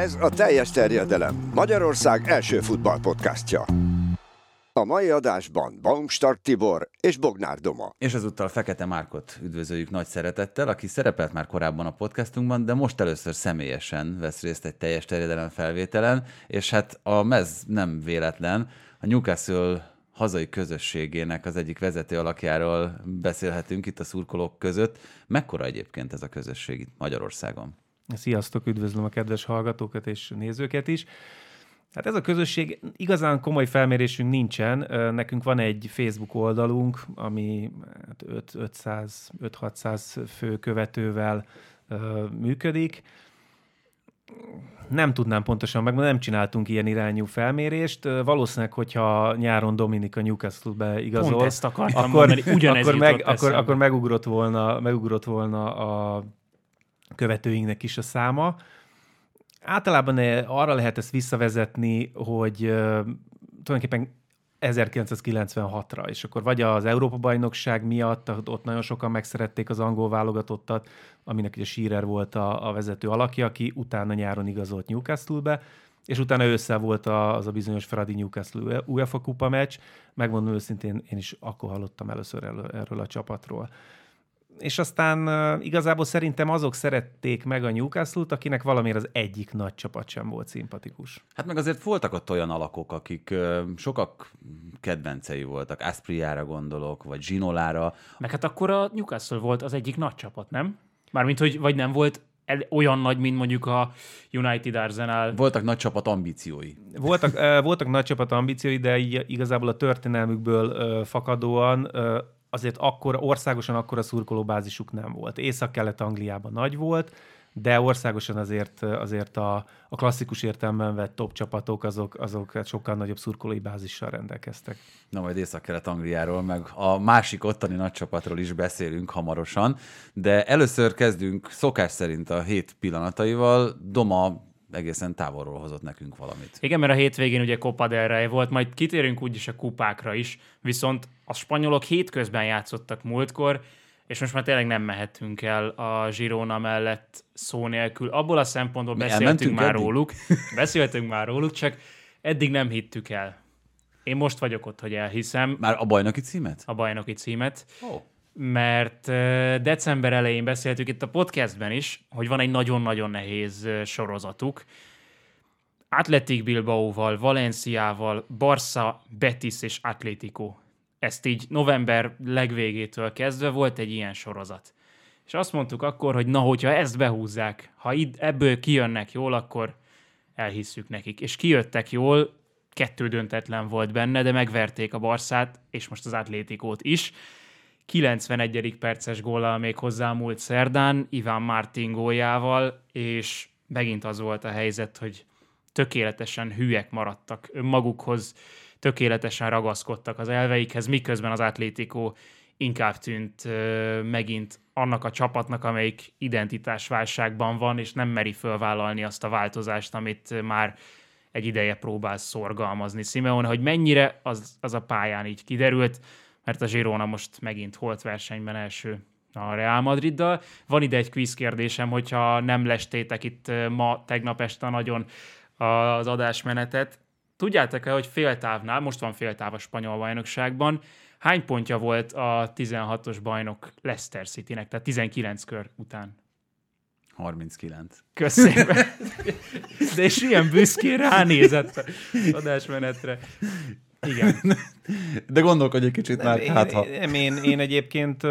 Ez a teljes terjedelem. Magyarország első futballpodcastja. A mai adásban Baumstark Tibor és Bognár Doma. És ezúttal Fekete Márkot üdvözöljük nagy szeretettel, aki szerepelt már korábban a podcastunkban, de most először személyesen vesz részt egy teljes terjedelem felvételen, és hát a mez nem véletlen. A Newcastle hazai közösségének az egyik vezető alakjáról beszélhetünk itt a szurkolók között. Mekkora egyébként ez a közösség itt Magyarországon? Sziasztok, üdvözlöm a kedves hallgatókat és nézőket is. Hát ez a közösség, igazán komoly felmérésünk nincsen. Nekünk van egy Facebook oldalunk, ami 500-600 hát fő követővel működik. Nem tudnám pontosan meg, nem csináltunk ilyen irányú felmérést. Valószínűleg, hogyha nyáron Dominik a Newcastle-be igazol, Pont ezt akkor, mondani, akkor, meg, akkor, akkor megugrott, volna, megugrott volna a követőinknek is a száma. Általában eh, arra lehet ezt visszavezetni, hogy uh, tulajdonképpen 1996-ra, és akkor vagy az Európa-bajnokság miatt, ott nagyon sokan megszerették az angol válogatottat, aminek ugye Shearer volt a, a vezető alakja, aki utána nyáron igazolt Newcastle-be, és utána ősszel volt az a bizonyos Fradi Newcastle UEFA kupa meccs. Megmondom őszintén, én is akkor hallottam először erről a csapatról és aztán igazából szerintem azok szerették meg a Newcastle-t, akinek valamiért az egyik nagy csapat sem volt szimpatikus. Hát meg azért voltak ott olyan alakok, akik sokak kedvencei voltak. Aspriára gondolok, vagy Zsinolára. Meg hát akkor a Newcastle volt az egyik nagy csapat, nem? Mármint, hogy vagy nem volt olyan nagy, mint mondjuk a United Arsenal. Voltak nagy csapat ambíciói. Voltak, voltak nagy csapat ambíciói, de igazából a történelmükből fakadóan azért akkor országosan akkor a szurkolóbázisuk nem volt. Észak-Kelet-Angliában nagy volt, de országosan azért, azért a, a klasszikus értelemben vett top csapatok, azok, azok sokkal nagyobb szurkolói bázissal rendelkeztek. Na majd Észak-Kelet-Angliáról, meg a másik ottani nagy csapatról is beszélünk hamarosan, de először kezdünk szokás szerint a hét pillanataival. Doma egészen távolról hozott nekünk valamit. Igen, mert a hétvégén ugye Copa del Rey volt, majd kitérünk úgyis a kupákra is, viszont a spanyolok hétközben játszottak múltkor, és most már tényleg nem mehetünk el a Girona mellett szó nélkül. Abból a szempontból Mi beszéltünk már eddig? róluk, beszéltünk már róluk, csak eddig nem hittük el. Én most vagyok ott, hogy elhiszem. Már a bajnoki címet? A bajnoki címet. Oh mert december elején beszéltük itt a podcastben is, hogy van egy nagyon-nagyon nehéz sorozatuk. Atletic Bilbaóval, Valenciával, Barca, Betis és Atlético. Ezt így november legvégétől kezdve volt egy ilyen sorozat. És azt mondtuk akkor, hogy na, hogyha ezt behúzzák, ha itt ebből kijönnek jól, akkor elhisszük nekik. És kijöttek jól, kettő döntetlen volt benne, de megverték a Barszát, és most az Atlétikót is 91. perces góllal még hozzá múlt szerdán, Iván Martin góljával, és megint az volt a helyzet, hogy tökéletesen hülyek maradtak önmagukhoz, tökéletesen ragaszkodtak az elveikhez, miközben az Atlético inkább tűnt ö, megint annak a csapatnak, amelyik identitásválságban van, és nem meri fölvállalni azt a változást, amit már egy ideje próbál szorgalmazni. Simeone, hogy mennyire az, az a pályán így kiderült, mert a Girona most megint holt versenyben első a Real Madriddal. Van ide egy quiz kérdésem, hogyha nem lestétek itt ma, tegnap este nagyon az adásmenetet. Tudjátok-e, hogy féltávnál, most van féltáv a spanyol bajnokságban, hány pontja volt a 16-os bajnok Leicester Citynek, tehát 19 kör után? 39. Köszönöm. De és ilyen büszkén ránézett az adásmenetre. Igen. De gondolkodj egy kicsit már, én, hát ha... Én, én egyébként,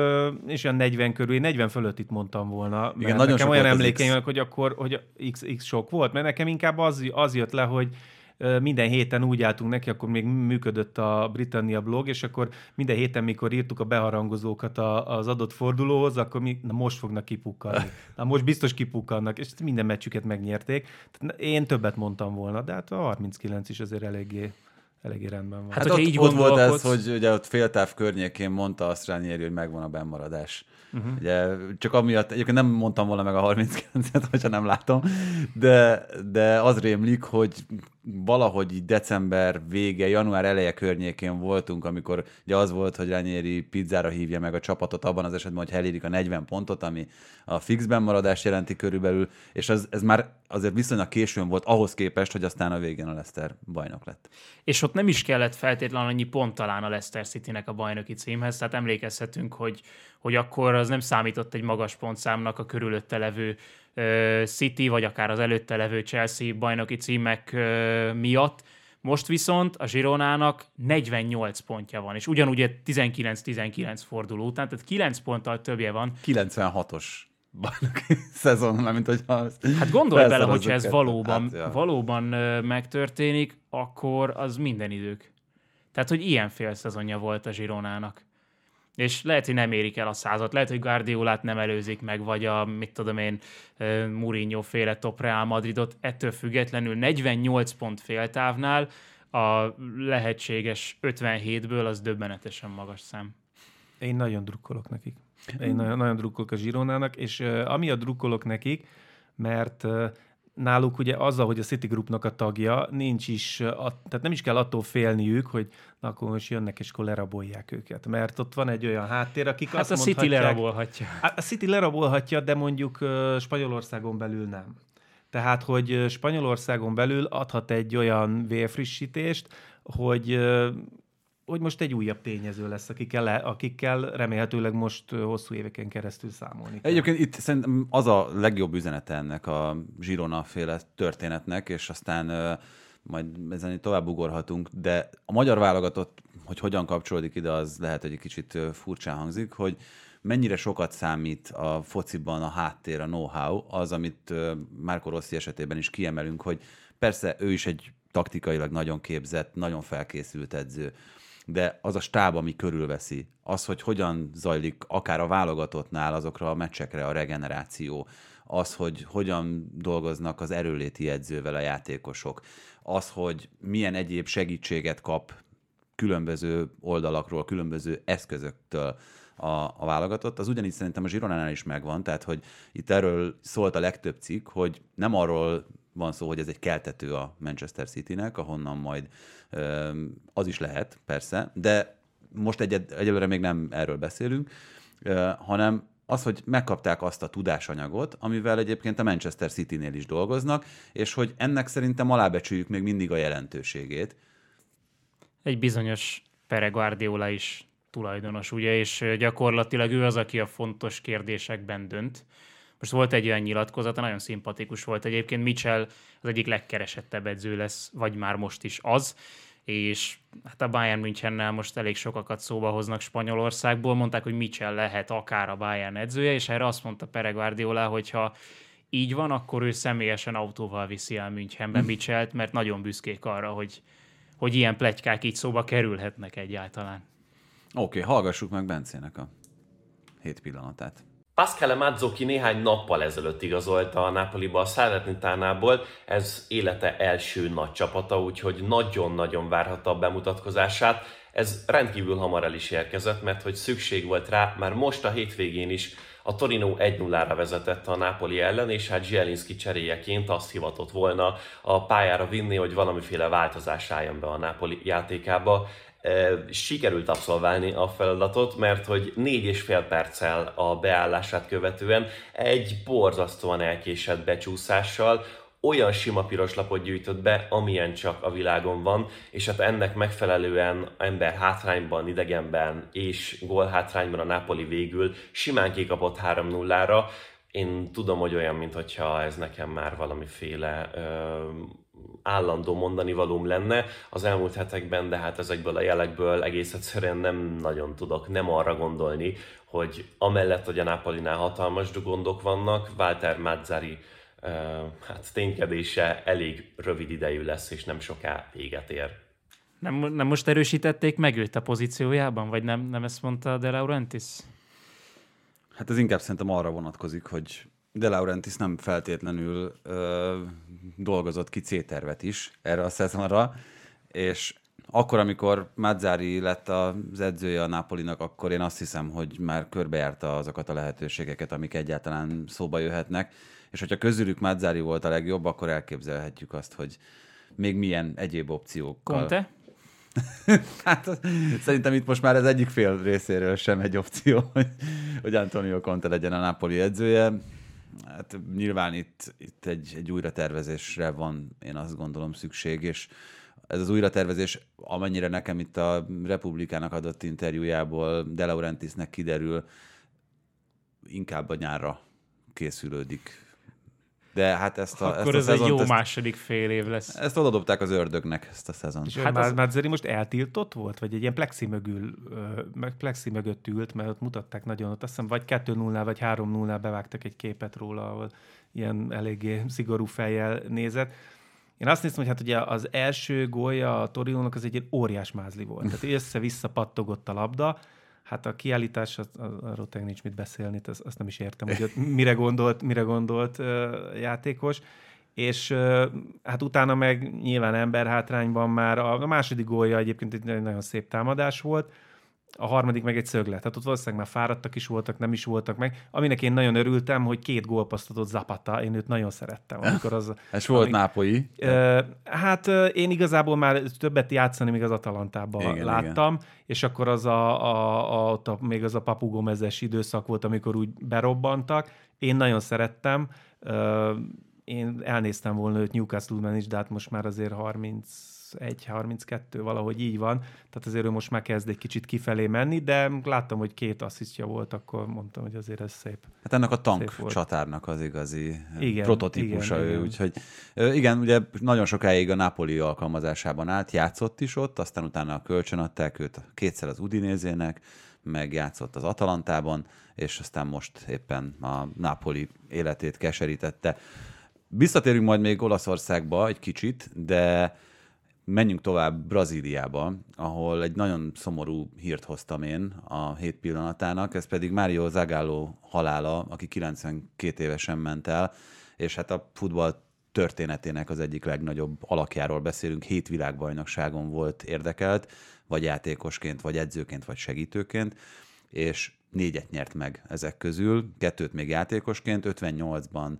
és olyan 40 körül, 40 fölött itt mondtam volna. Igen, nagyon nekem olyan emlékeim, hogy akkor hogy x, x sok volt, mert nekem inkább az, az jött le, hogy minden héten úgy álltunk neki, akkor még működött a Britannia blog, és akkor minden héten, mikor írtuk a beharangozókat az adott fordulóhoz, akkor mi, na most fognak kipukkalni. Na most biztos kipukkannak, és minden meccsüket megnyerték. Én többet mondtam volna, de hát a 39 is azért eléggé eléggé rendben van. Hát, hát ott, így ott volt ez, hogy ugye ott féltáv környékén mondta azt Rányéri, hogy megvan a bennmaradás. Uh-huh. Ugye, csak amiatt, egyébként nem mondtam volna meg a 39-et, hogyha nem látom, de, de az rémlik, hogy valahogy így december vége, január eleje környékén voltunk, amikor ugye az volt, hogy Rányéri pizzára hívja meg a csapatot abban az esetben, hogy elérik a 40 pontot, ami a fixben maradást jelenti körülbelül, és az, ez már azért viszonylag későn volt ahhoz képest, hogy aztán a végén a Leicester bajnok lett. És ott nem is kellett feltétlenül annyi pont talán a Leicester City-nek a bajnoki címhez, tehát emlékezhetünk, hogy, hogy akkor az nem számított egy magas pontszámnak a körülötte levő City, vagy akár az előtte levő Chelsea bajnoki címek miatt. Most viszont a Zsironának 48 pontja van, és ugyanúgy 19-19 forduló után, tehát 9 ponttal többje van. 96-os bajnoki szezon, mint hogy Hát gondolj bele, hogyha ez valóban, hát, ja. valóban megtörténik, akkor az minden idők. Tehát, hogy ilyen fél szezonja volt a Zsironának és lehet, hogy nem érik el a százat, lehet, hogy Guardiolát nem előzik meg, vagy a, mit tudom én, Mourinho féle top Real Madridot, ettől függetlenül 48 pont féltávnál a lehetséges 57-ből az döbbenetesen magas szám. Én nagyon drukkolok nekik. Én nagyon, nagyon drukkolok a Zsironának, és uh, amiatt drukkolok nekik, mert náluk ugye azzal, hogy a City Groupnak a tagja, nincs is, a, tehát nem is kell attól félniük, hogy na, akkor most jönnek és akkor lerabolják őket. Mert ott van egy olyan háttér, akik hát azt a City lerabolhatja. Hát a City lerabolhatja, de mondjuk Spanyolországon belül nem. Tehát, hogy Spanyolországon belül adhat egy olyan vérfrissítést, hogy hogy most egy újabb tényező lesz, akikkel, le, akikkel remélhetőleg most hosszú éveken keresztül számolni kell. Egyébként itt szerintem az a legjobb üzenete ennek a Girona féle történetnek, és aztán majd ezen tovább ugorhatunk, de a magyar válogatott, hogy hogyan kapcsolódik ide, az lehet, hogy egy kicsit furcsán hangzik, hogy mennyire sokat számít a fociban a háttér, a know-how, az, amit Márko Rossi esetében is kiemelünk, hogy persze ő is egy taktikailag nagyon képzett, nagyon felkészült edző, de az a stáb, ami körülveszi, az, hogy hogyan zajlik akár a válogatottnál azokra a meccsekre a regeneráció, az, hogy hogyan dolgoznak az erőléti edzővel a játékosok, az, hogy milyen egyéb segítséget kap különböző oldalakról, különböző eszközöktől a, a válogatott, az ugyanígy szerintem a Zsironánál is megvan, tehát hogy itt erről szólt a legtöbb cikk, hogy nem arról van szó, hogy ez egy keltető a Manchester City-nek, ahonnan majd az is lehet, persze, de most egy, egyelőre még nem erről beszélünk, hanem az, hogy megkapták azt a tudásanyagot, amivel egyébként a Manchester City-nél is dolgoznak, és hogy ennek szerintem alábecsüljük még mindig a jelentőségét. Egy bizonyos Pere Guardiola is tulajdonos, ugye, és gyakorlatilag ő az, aki a fontos kérdésekben dönt. Most volt egy olyan nyilatkozata, nagyon szimpatikus volt egyébként. Mitchell az egyik legkeresettebb edző lesz, vagy már most is az, és hát a Bayern Münchennel most elég sokakat szóba hoznak Spanyolországból. Mondták, hogy Mitchell lehet akár a Bayern edzője, és erre azt mondta Pere Guardiola, hogyha így van, akkor ő személyesen autóval viszi el Münchenbe Mitchellt, mert nagyon büszkék arra, hogy, hogy ilyen plegykák így szóba kerülhetnek egyáltalán. Oké, okay, hallgassuk meg Bencének a hét pillanatát. Pascal Mazzocchi néhány nappal ezelőtt igazolta a Napoliba a Salernitanából, ez élete első nagy csapata, úgyhogy nagyon-nagyon várhatta a bemutatkozását. Ez rendkívül hamar el is érkezett, mert hogy szükség volt rá, már most a hétvégén is a Torino 1-0-ra vezetett a Napoli ellen, és hát Zielinski cseréjeként azt hivatott volna a pályára vinni, hogy valamiféle változás álljon be a Napoli játékába sikerült abszolválni a feladatot, mert hogy négy és fél perccel a beállását követően egy borzasztóan elkésett becsúszással olyan sima piros lapot gyűjtött be, amilyen csak a világon van, és hát ennek megfelelően ember hátrányban, idegenben és gól hátrányban a Napoli végül simán kikapott 3-0-ra. Én tudom, hogy olyan, mintha ez nekem már valamiféle ö, állandó mondani valóm lenne az elmúlt hetekben, de hát ezekből a jelekből egész egyszerűen nem nagyon tudok nem arra gondolni, hogy amellett, hogy a Napolinál hatalmas gondok vannak, Walter Mazzari uh, hát ténykedése elég rövid idejű lesz, és nem soká véget ér. Nem, nem most erősítették meg őt a pozíciójában, vagy nem, nem ezt mondta De Laurentiis? Hát ez inkább szerintem arra vonatkozik, hogy de Laurentiis nem feltétlenül ö, dolgozott ki C-tervet is erre a szezonra, és akkor, amikor Mazzari lett az edzője a Napolinak, akkor én azt hiszem, hogy már körbejárta azokat a lehetőségeket, amik egyáltalán szóba jöhetnek. És hogyha közülük Mazzari volt a legjobb, akkor elképzelhetjük azt, hogy még milyen egyéb opciókkal. Conte? hát szerintem itt most már ez egyik fél részéről sem egy opció, hogy, hogy Antonio Conte legyen a Napoli edzője. Hát nyilván itt, itt egy, egy újratervezésre van, én azt gondolom szükség, és ez az újratervezés, amennyire nekem itt a Republikának adott interjújából De Laurentisnek kiderül, inkább a nyárra készülődik. De hát ezt a, Akkor ezt a ez egy jó ezt, második fél év lesz. ezt odadobták az ördögnek, ezt a szezont. És Hát hát az-. Mazzari most eltiltott volt? Vagy egy ilyen plexi, mögül, meg plexi mögött ült, mert ott mutatták nagyon, ott azt hiszem vagy 2-0-nál, vagy 3-0-nál bevágtak egy képet róla, ahol ilyen eléggé szigorú fejjel nézett. Én azt néztem, hogy hát ugye az első gólja a Torinónak az egy ilyen óriás mázli volt. Tehát össze-vissza pattogott a labda, Hát a kiállítás, az, az, arról tényleg nincs mit beszélni, azt, azt nem is értem, hogy mire gondolt, mire gondolt uh, játékos. És uh, hát utána meg nyilván emberhátrányban már a, a második gólja egyébként egy nagyon szép támadás volt, a harmadik meg egy szöglet. Tehát ott valószínűleg már fáradtak is voltak, nem is voltak meg. Aminek én nagyon örültem, hogy két gólpasztot ott Zapata, én őt nagyon szerettem. Amikor az, És volt amik- nápoi. Ö, hát én igazából már többet játszani még az Atalantában Igen, láttam, igen. és akkor az a, a, a, a, még az a papugomezes időszak volt, amikor úgy berobbantak. Én nagyon szerettem. Ö, én elnéztem volna őt Newcastle-ben is, de hát most már azért 31-32, valahogy így van. Tehát azért ő most már kezd egy kicsit kifelé menni, de láttam, hogy két asszisztja volt, akkor mondtam, hogy azért ez szép. Hát ennek a tank csatárnak az igazi igen, Igen, prototípusa igen, ő, igen. úgyhogy igen, ugye nagyon sokáig a Napoli alkalmazásában állt, játszott is ott, aztán utána kölcsön adták őt kétszer az Udinézének, meg játszott az Atalantában, és aztán most éppen a Napoli életét keserítette. Visszatérünk majd még Olaszországba egy kicsit, de menjünk tovább Brazíliába, ahol egy nagyon szomorú hírt hoztam én a hét pillanatának, ez pedig Mário Zagallo halála, aki 92 évesen ment el, és hát a futball történetének az egyik legnagyobb alakjáról beszélünk, hét világbajnokságon volt érdekelt, vagy játékosként, vagy edzőként, vagy segítőként, és négyet nyert meg ezek közül, kettőt még játékosként, 58-ban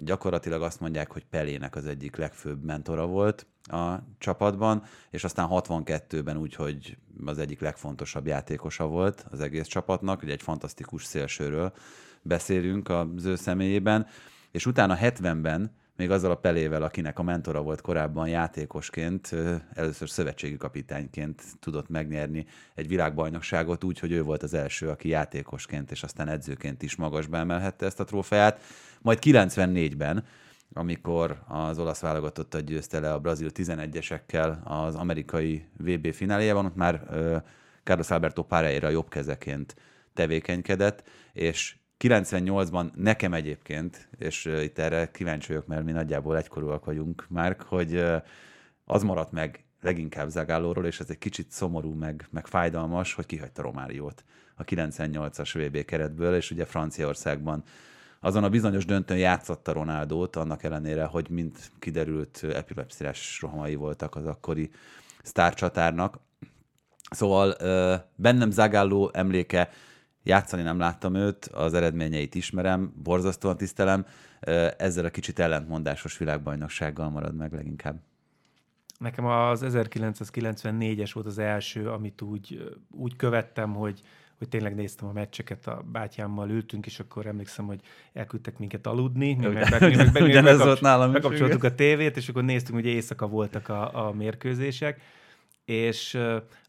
gyakorlatilag azt mondják, hogy Pelének az egyik legfőbb mentora volt a csapatban, és aztán 62-ben úgy, hogy az egyik legfontosabb játékosa volt az egész csapatnak, ugye egy fantasztikus szélsőről beszélünk az ő személyében, és utána 70-ben még azzal a Pelével, akinek a mentora volt korábban játékosként, először szövetségi kapitányként tudott megnyerni egy világbajnokságot úgy, hogy ő volt az első, aki játékosként és aztán edzőként is magasba emelhette ezt a trófeát. Majd 94-ben, amikor az olasz válogatottat győzte le a brazil 11-esekkel az amerikai VB fináléjában, ott már Carlos Alberto Pareira jobb kezeként tevékenykedett, és 98-ban nekem egyébként, és itt erre kíváncsi vagyok, mert mi nagyjából egykorúak vagyunk már, hogy az maradt meg leginkább Zagálóról, és ez egy kicsit szomorú, meg, meg fájdalmas, hogy kihagyta Romáriót a 98-as VB keretből, és ugye Franciaországban azon a bizonyos döntőn játszotta Ronaldót, annak ellenére, hogy mint kiderült, epilepsziás rohamai voltak az akkori sztárcsatárnak. Szóval bennem Zagallo emléke, játszani nem láttam őt, az eredményeit ismerem, borzasztóan tisztelem, ezzel a kicsit ellentmondásos világbajnoksággal marad meg leginkább. Nekem az 1994-es volt az első, amit úgy, úgy követtem, hogy, hogy tényleg néztem a meccseket, a bátyámmal ültünk, és akkor emlékszem, hogy elküldtek minket aludni. Mi meg, meg, meg, volt nálam Megkapcsoltuk a tévét, és akkor néztünk, hogy éjszaka voltak a, a mérkőzések, és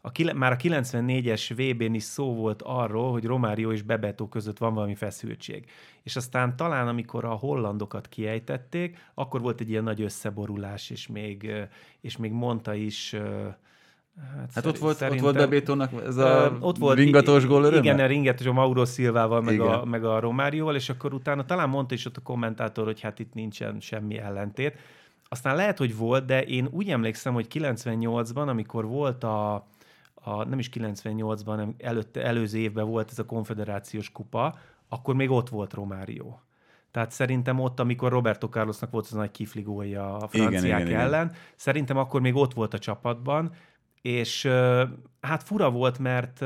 a, már a 94-es VB-n is szó volt arról, hogy Romário és Bebeto között van valami feszültség. És aztán talán, amikor a hollandokat kiejtették, akkor volt egy ilyen nagy összeborulás, és még, és még mondta is... Hát szer- ott volt, ott volt Bebétónak ez a ott volt, ringatós gól öröme? Igen, a ringetős a Mauro Szilvával, meg a, meg a Romárióval, és akkor utána talán mondta is ott a kommentátor, hogy hát itt nincsen semmi ellentét. Aztán lehet, hogy volt, de én úgy emlékszem, hogy 98-ban, amikor volt a, a nem is 98-ban, hanem előtte, előző évben volt ez a konfederációs kupa, akkor még ott volt Romárió. Tehát szerintem ott, amikor Roberto Carlosnak volt az a nagy kifligója a franciák igen, igen. ellen, szerintem akkor még ott volt a csapatban, és hát fura volt, mert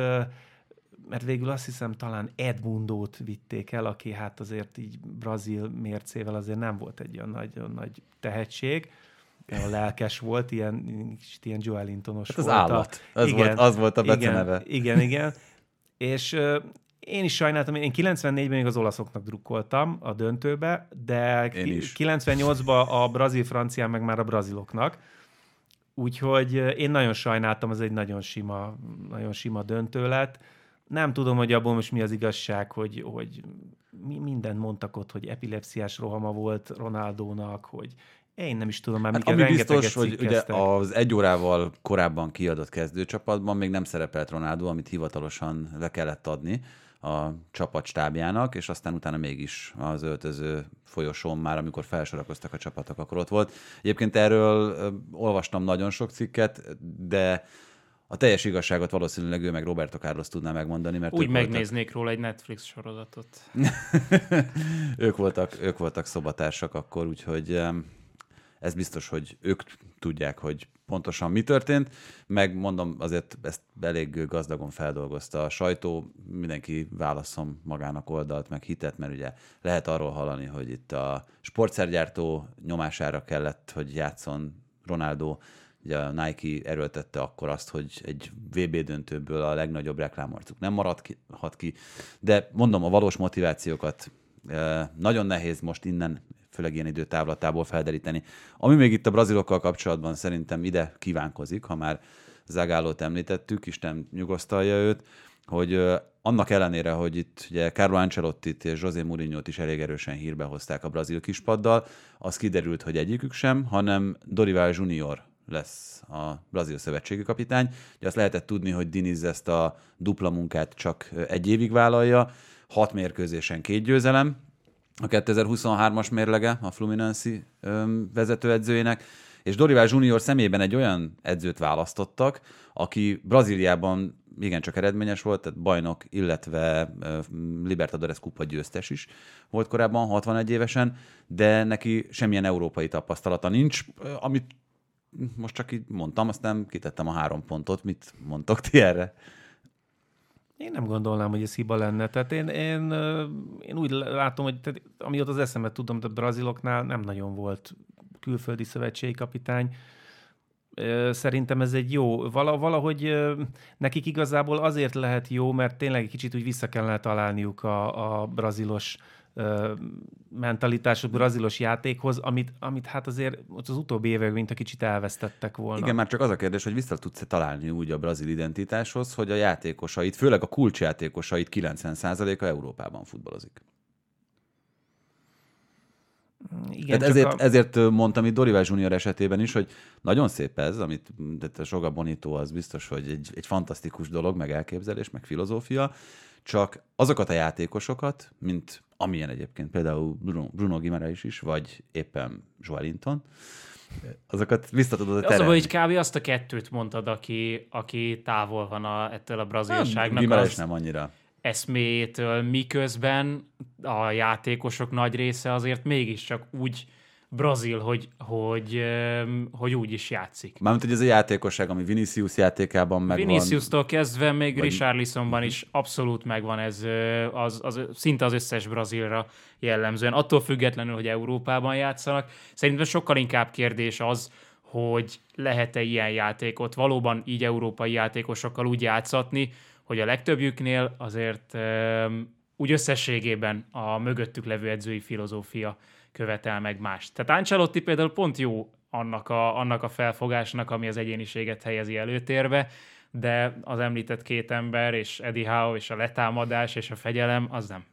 mert végül azt hiszem talán Edmundót vitték el, aki hát azért így brazil mércével azért nem volt egy olyan nagy, olyan nagy tehetség. A lelkes volt, ilyen, ilyen Joelintonos hát az volt. állat. Az, igen, volt, az volt a beceneve. Igen, igen, igen. És uh, én is sajnáltam, én 94-ben még az olaszoknak drukkoltam a döntőbe, de 98-ban a brazil-francián meg már a braziloknak. Úgyhogy én nagyon sajnáltam, ez egy nagyon sima, nagyon sima döntő lett nem tudom, hogy abból most mi az igazság, hogy, hogy mi mindent mondtak ott, hogy epilepsziás rohama volt Ronaldónak, hogy én nem is tudom már, hát, ami biztos, hogy ugye az egy órával korábban kiadott kezdőcsapatban még nem szerepelt Ronaldo, amit hivatalosan le kellett adni a csapat stábjának, és aztán utána mégis az öltöző folyosón már, amikor felsorakoztak a csapatok, akkor ott volt. Egyébként erről olvastam nagyon sok cikket, de a teljes igazságot valószínűleg ő meg Roberto Carlos tudná megmondani, mert Úgy megnéznék voltak... róla egy Netflix sorozatot. ők, voltak, ők voltak szobatársak akkor, úgyhogy ez biztos, hogy ők tudják, hogy pontosan mi történt, meg mondom, azért ezt elég gazdagon feldolgozta a sajtó, mindenki válaszom magának oldalt, meg hitet, mert ugye lehet arról hallani, hogy itt a sportszergyártó nyomására kellett, hogy játszon Ronaldo, Ugye a Nike erőltette akkor azt, hogy egy VB döntőből a legnagyobb reklámarcuk nem maradhat ki, de mondom, a valós motivációkat nagyon nehéz most innen, főleg ilyen időtávlatából felderíteni. Ami még itt a brazilokkal kapcsolatban szerintem ide kívánkozik, ha már Zagálót említettük, Isten nyugosztalja őt, hogy annak ellenére, hogy itt ugye Carlo ancelotti és José mourinho is elég erősen hírbe hozták a brazil kispaddal, az kiderült, hogy egyikük sem, hanem Dorival Junior lesz a brazil szövetségi kapitány. Ugye azt lehetett tudni, hogy Diniz ezt a dupla munkát csak egy évig vállalja, hat mérkőzésen két győzelem, a 2023-as mérlege a Fluminense vezetőedzőjének, és Dorival Junior szemében egy olyan edzőt választottak, aki Brazíliában igencsak eredményes volt, tehát bajnok, illetve Libertadores kupa győztes is volt korábban, 61 évesen, de neki semmilyen európai tapasztalata nincs, amit most csak így mondtam, aztán kitettem a három pontot. Mit mondtok ti erre? Én nem gondolnám, hogy ez hiba lenne. Tehát én, én, én úgy látom, hogy tehát, amióta az eszemet tudom, tehát braziloknál nem nagyon volt külföldi szövetségi kapitány. Szerintem ez egy jó. Valahogy nekik igazából azért lehet jó, mert tényleg egy kicsit úgy vissza kellene találniuk a, a brazilos mentalitású brazilos játékhoz, amit, amit hát azért ott az utóbbi évek mint a kicsit elvesztettek volna. Igen, már csak az a kérdés, hogy vissza tudsz találni úgy a brazil identitáshoz, hogy a játékosait, főleg a kulcsjátékosait 90%-a Európában futballozik. Igen, Tehát ezért, a... ezért mondtam itt Dorival Junior esetében is, hogy nagyon szép ez, amit a Soga Bonito az biztos, hogy egy, egy fantasztikus dolog, meg elképzelés, meg filozófia, csak azokat a játékosokat, mint amilyen egyébként például Bruno, Bruno Gimarais is, vagy éppen Joelinton, azokat vissza tudod teremni. Az a hogy kb. azt a kettőt mondtad, aki, aki távol van a, ettől a brazilságnak. Gimarais nem annyira eszméjétől, miközben a játékosok nagy része azért mégiscsak úgy brazil, hogy, hogy, hogy úgy is játszik. Mármint, hogy ez a játékosság, ami Vinicius játékában megvan. Vinicius-tól kezdve még vagy... Richarlisonban is abszolút megvan ez, az, az, szinte az összes brazilra jellemzően. Attól függetlenül, hogy Európában játszanak. Szerintem sokkal inkább kérdés az, hogy lehet-e ilyen játékot valóban így európai játékosokkal úgy játszatni, hogy a legtöbbjüknél azért úgy összességében a mögöttük levő edzői filozófia követel meg mást. Tehát Ancelotti például pont jó annak a, annak a felfogásnak, ami az egyéniséget helyezi előtérbe, de az említett két ember, és Eddie Howe, és a letámadás, és a fegyelem, az nem.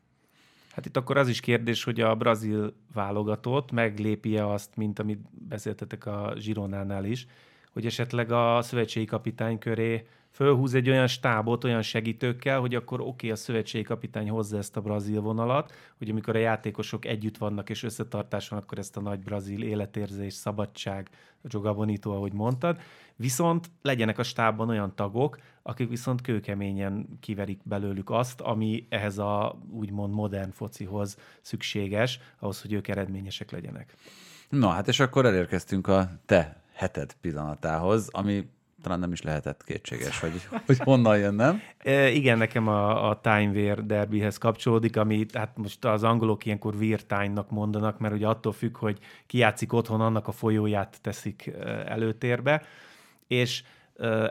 Hát itt akkor az is kérdés, hogy a brazil válogatott meglépi-e azt, mint amit beszéltetek a Zsironánál is, hogy esetleg a szövetségi kapitány köré fölhúz egy olyan stábot, olyan segítőkkel, hogy akkor oké, okay, a szövetségi kapitány hozza ezt a brazil vonalat, hogy amikor a játékosok együtt vannak és összetartás van, akkor ezt a nagy brazil életérzés, szabadság, Joga Bonito, ahogy mondtad, viszont legyenek a stábban olyan tagok, akik viszont kőkeményen kiverik belőlük azt, ami ehhez a úgymond modern focihoz szükséges, ahhoz, hogy ők eredményesek legyenek. Na hát és akkor elérkeztünk a te heted pillanatához, ami talán nem is lehetett kétséges, hogy, hogy honnan jön, nem? E, igen, nekem a, a Time Wear derbihez kapcsolódik, ami hát most az angolok ilyenkor Time-nak mondanak, mert ugye attól függ, hogy ki játszik otthon, annak a folyóját teszik előtérbe, és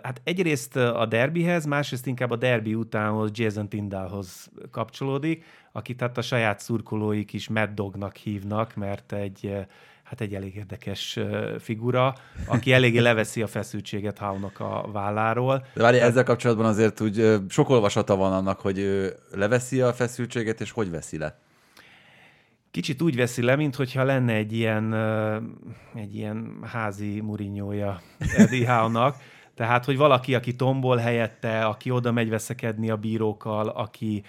Hát egyrészt a derbihez, másrészt inkább a derbi utánhoz Jason Tindalhoz kapcsolódik, akit hát a saját szurkolóik is Mad Dognak hívnak, mert egy hát egy elég érdekes figura, aki eléggé leveszi a feszültséget Haunak a válláról. De várj, ezzel kapcsolatban azért úgy sok olvasata van annak, hogy ő leveszi a feszültséget, és hogy veszi le? Kicsit úgy veszi le, mintha lenne egy ilyen, egy ilyen házi murinyója Eddie Howe-nak, tehát, hogy valaki, aki tombol helyette, aki oda megy veszekedni a bírókkal, aki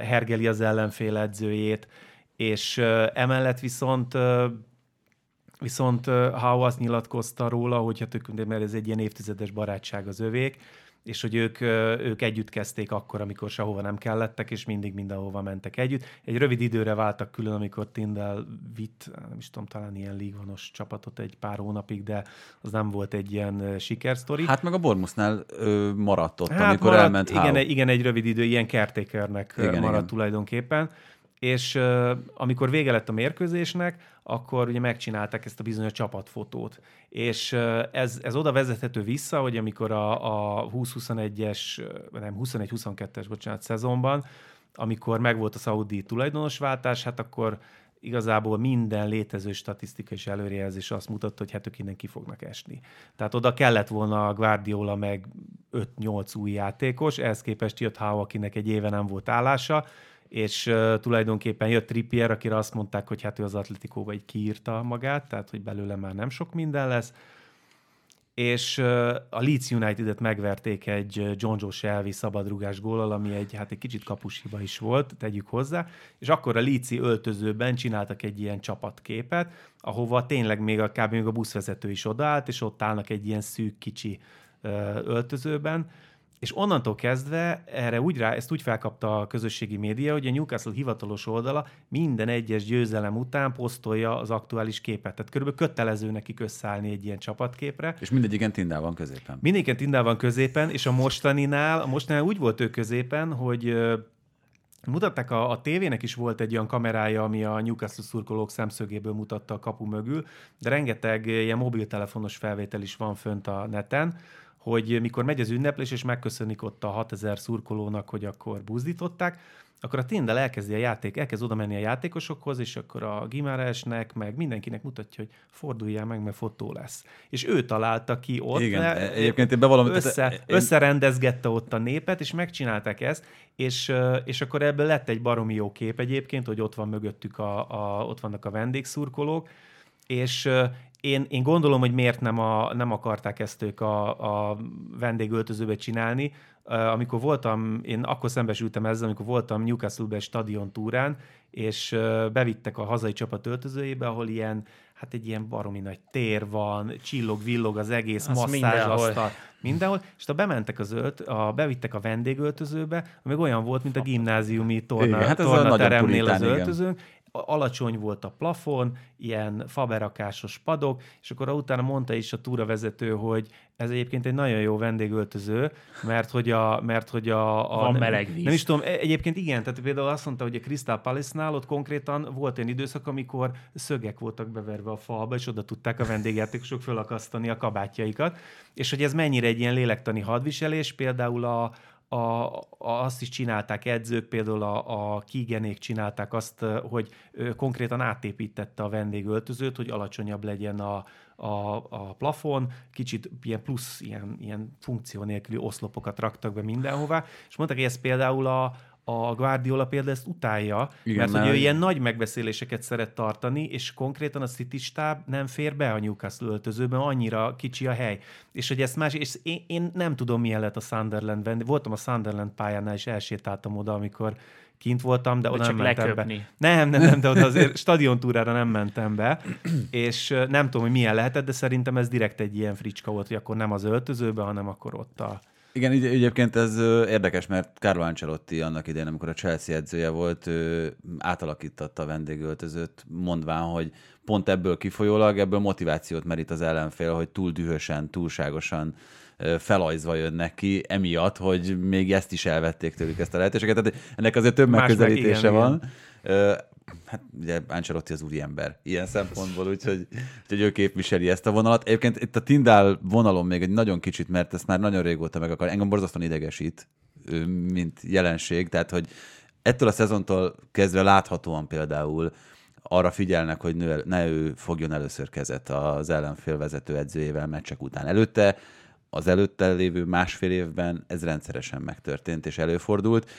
hergeli az ellenfél edzőjét, és emellett viszont viszont Howe azt nyilatkozta róla, hogy hát ők, mert ez egy ilyen évtizedes barátság az övék, és hogy ők, ők együtt kezdték akkor, amikor sehova nem kellettek, és mindig mindenhova mentek együtt. Egy rövid időre váltak külön, amikor Tindel vitt, nem is tudom, talán ilyen lígvanos csapatot egy pár hónapig, de az nem volt egy ilyen sikersztori. Hát meg a Bormusznál maradt ott, hát amikor maradt, elment igen, igen, egy rövid idő, ilyen igen, maradt igen. tulajdonképpen és uh, amikor vége lett a mérkőzésnek, akkor ugye megcsinálták ezt a bizonyos csapatfotót. És uh, ez, ez oda vezethető vissza, hogy amikor a, a 20-21-es, nem 21-22-es, bocsánat, szezonban, amikor megvolt a szaudi tulajdonosváltás, hát akkor igazából minden létező statisztika és előrejelzés azt mutatta, hogy hát ők innen ki fognak esni. Tehát oda kellett volna a Guardiola meg 5-8 új játékos, ehhez képest jött Howe, akinek egy éve nem volt állása, és uh, tulajdonképpen jött Trippier, akire azt mondták, hogy hát ő az Atletikóba egy kiírta magát, tehát hogy belőle már nem sok minden lesz, és uh, a Leeds United-et megverték egy John Joe Shelby szabadrugás gólal, ami egy, hát egy kicsit kapusiba is volt, tegyük hozzá, és akkor a Leedsi öltözőben csináltak egy ilyen csapatképet, ahova tényleg még a, kb. még a buszvezető is odaállt, és ott állnak egy ilyen szűk kicsi uh, öltözőben, és onnantól kezdve erre úgy rá, ezt úgy felkapta a közösségi média, hogy a Newcastle hivatalos oldala minden egyes győzelem után posztolja az aktuális képet. Tehát körülbelül kötelező nekik összeállni egy ilyen csapatképre. És mindegyiken Tindál van középen. Mindegyiken Tindál van középen, és a mostaninál, a mostaninál úgy volt ő középen, hogy Mutatták, a, a tévének is volt egy olyan kamerája, ami a Newcastle szurkolók szemszögéből mutatta a kapu mögül, de rengeteg ilyen mobiltelefonos felvétel is van fönt a neten, hogy mikor megy az ünneplés, és megköszönik ott a 6000 szurkolónak, hogy akkor buzdították, akkor a Tindel elkezdi a játék, elkezd oda menni a játékosokhoz, és akkor a Gimaresnek, meg mindenkinek mutatja, hogy forduljál meg, mert fotó lesz. És ő találta ki ott, Igen, e- egyébként én bevallom, össze, tehát, én... összerendezgette ott a népet, és megcsinálták ezt, és, és akkor ebből lett egy baromi jó kép egyébként, hogy ott van mögöttük a, a ott vannak a vendégszurkolók, és, én, én gondolom, hogy miért nem, a, nem akarták ezt ők a, a vendégöltözőbe csinálni. Amikor voltam, én akkor szembesültem ezzel, amikor voltam Newcastle-be stadion túrán, és bevittek a hazai csapat öltözőjébe, ahol ilyen, hát egy ilyen baromi nagy tér van, csillog, villog az egész, az masszázsasztal, mindenhol, és ha bementek az ölt, a, bevittek a vendégöltözőbe, ami olyan volt, mint a gimnáziumi torna, igen, hát tornateremnél az öltözőnk, alacsony volt a plafon, ilyen faberakásos padok, és akkor utána mondta is a túravezető, hogy ez egyébként egy nagyon jó vendégöltöző, mert hogy a... Mert hogy a, a Van meleg víz. Nem is tudom, e- egyébként igen, tehát például azt mondta, hogy a Crystal Palace-nál ott konkrétan volt egy időszak, amikor szögek voltak beverve a falba, és oda tudták a vendégjátékosok fölakasztani a kabátjaikat, és hogy ez mennyire egy ilyen lélektani hadviselés, például a, a, a, azt is csinálták edzők, például a, a kígenék csinálták azt, hogy konkrétan átépítette a vendégöltözőt, hogy alacsonyabb legyen a, a, a plafon, kicsit ilyen plusz, ilyen, ilyen funkció nélküli oszlopokat raktak be mindenhová, és mondták, hogy ez például a, a Guardiola például ezt utálja, Igen, mert, mert hogy ő ilyen nagy megbeszéléseket szeret tartani, és konkrétan a City stáb nem fér be a Newcastle öltözőben, annyira kicsi a hely. És hogy ezt más, és én, én nem tudom, milyen lett a Sunderlandben. Voltam a Sunderland pályánál, és elsétáltam oda, amikor kint voltam, de, de oda nem mentem leköpni. be. Nem, nem, nem, de oda azért stadiontúrára nem mentem be, és nem tudom, hogy milyen lehetett, de szerintem ez direkt egy ilyen fricska volt, hogy akkor nem az öltözőbe, hanem akkor ott a igen, egyébként ez érdekes, mert Carlo Ancelotti annak idején, amikor a Chelsea edzője volt, ő átalakította a vendégöltözőt, mondván, hogy pont ebből kifolyólag, ebből motivációt merít az ellenfél, hogy túl dühösen, túlságosan felajzva jönnek ki, emiatt, hogy még ezt is elvették tőlük ezt a lehetőséget. Tehát ennek azért több Más megközelítése meg, igen, van. Igen. Hát ugye Ancelotti az úri ember ilyen szempontból, úgyhogy, úgyhogy ő képviseli ezt a vonalat. Egyébként itt a Tindál vonalon még egy nagyon kicsit, mert ezt már nagyon régóta meg akar. Engem borzasztóan idegesít, mint jelenség, tehát hogy ettől a szezontól kezdve láthatóan például arra figyelnek, hogy ne ő fogjon először kezet az ellenfél vezető edzőjével meccsek után. Előtte az előtte lévő másfél évben ez rendszeresen megtörtént és előfordult.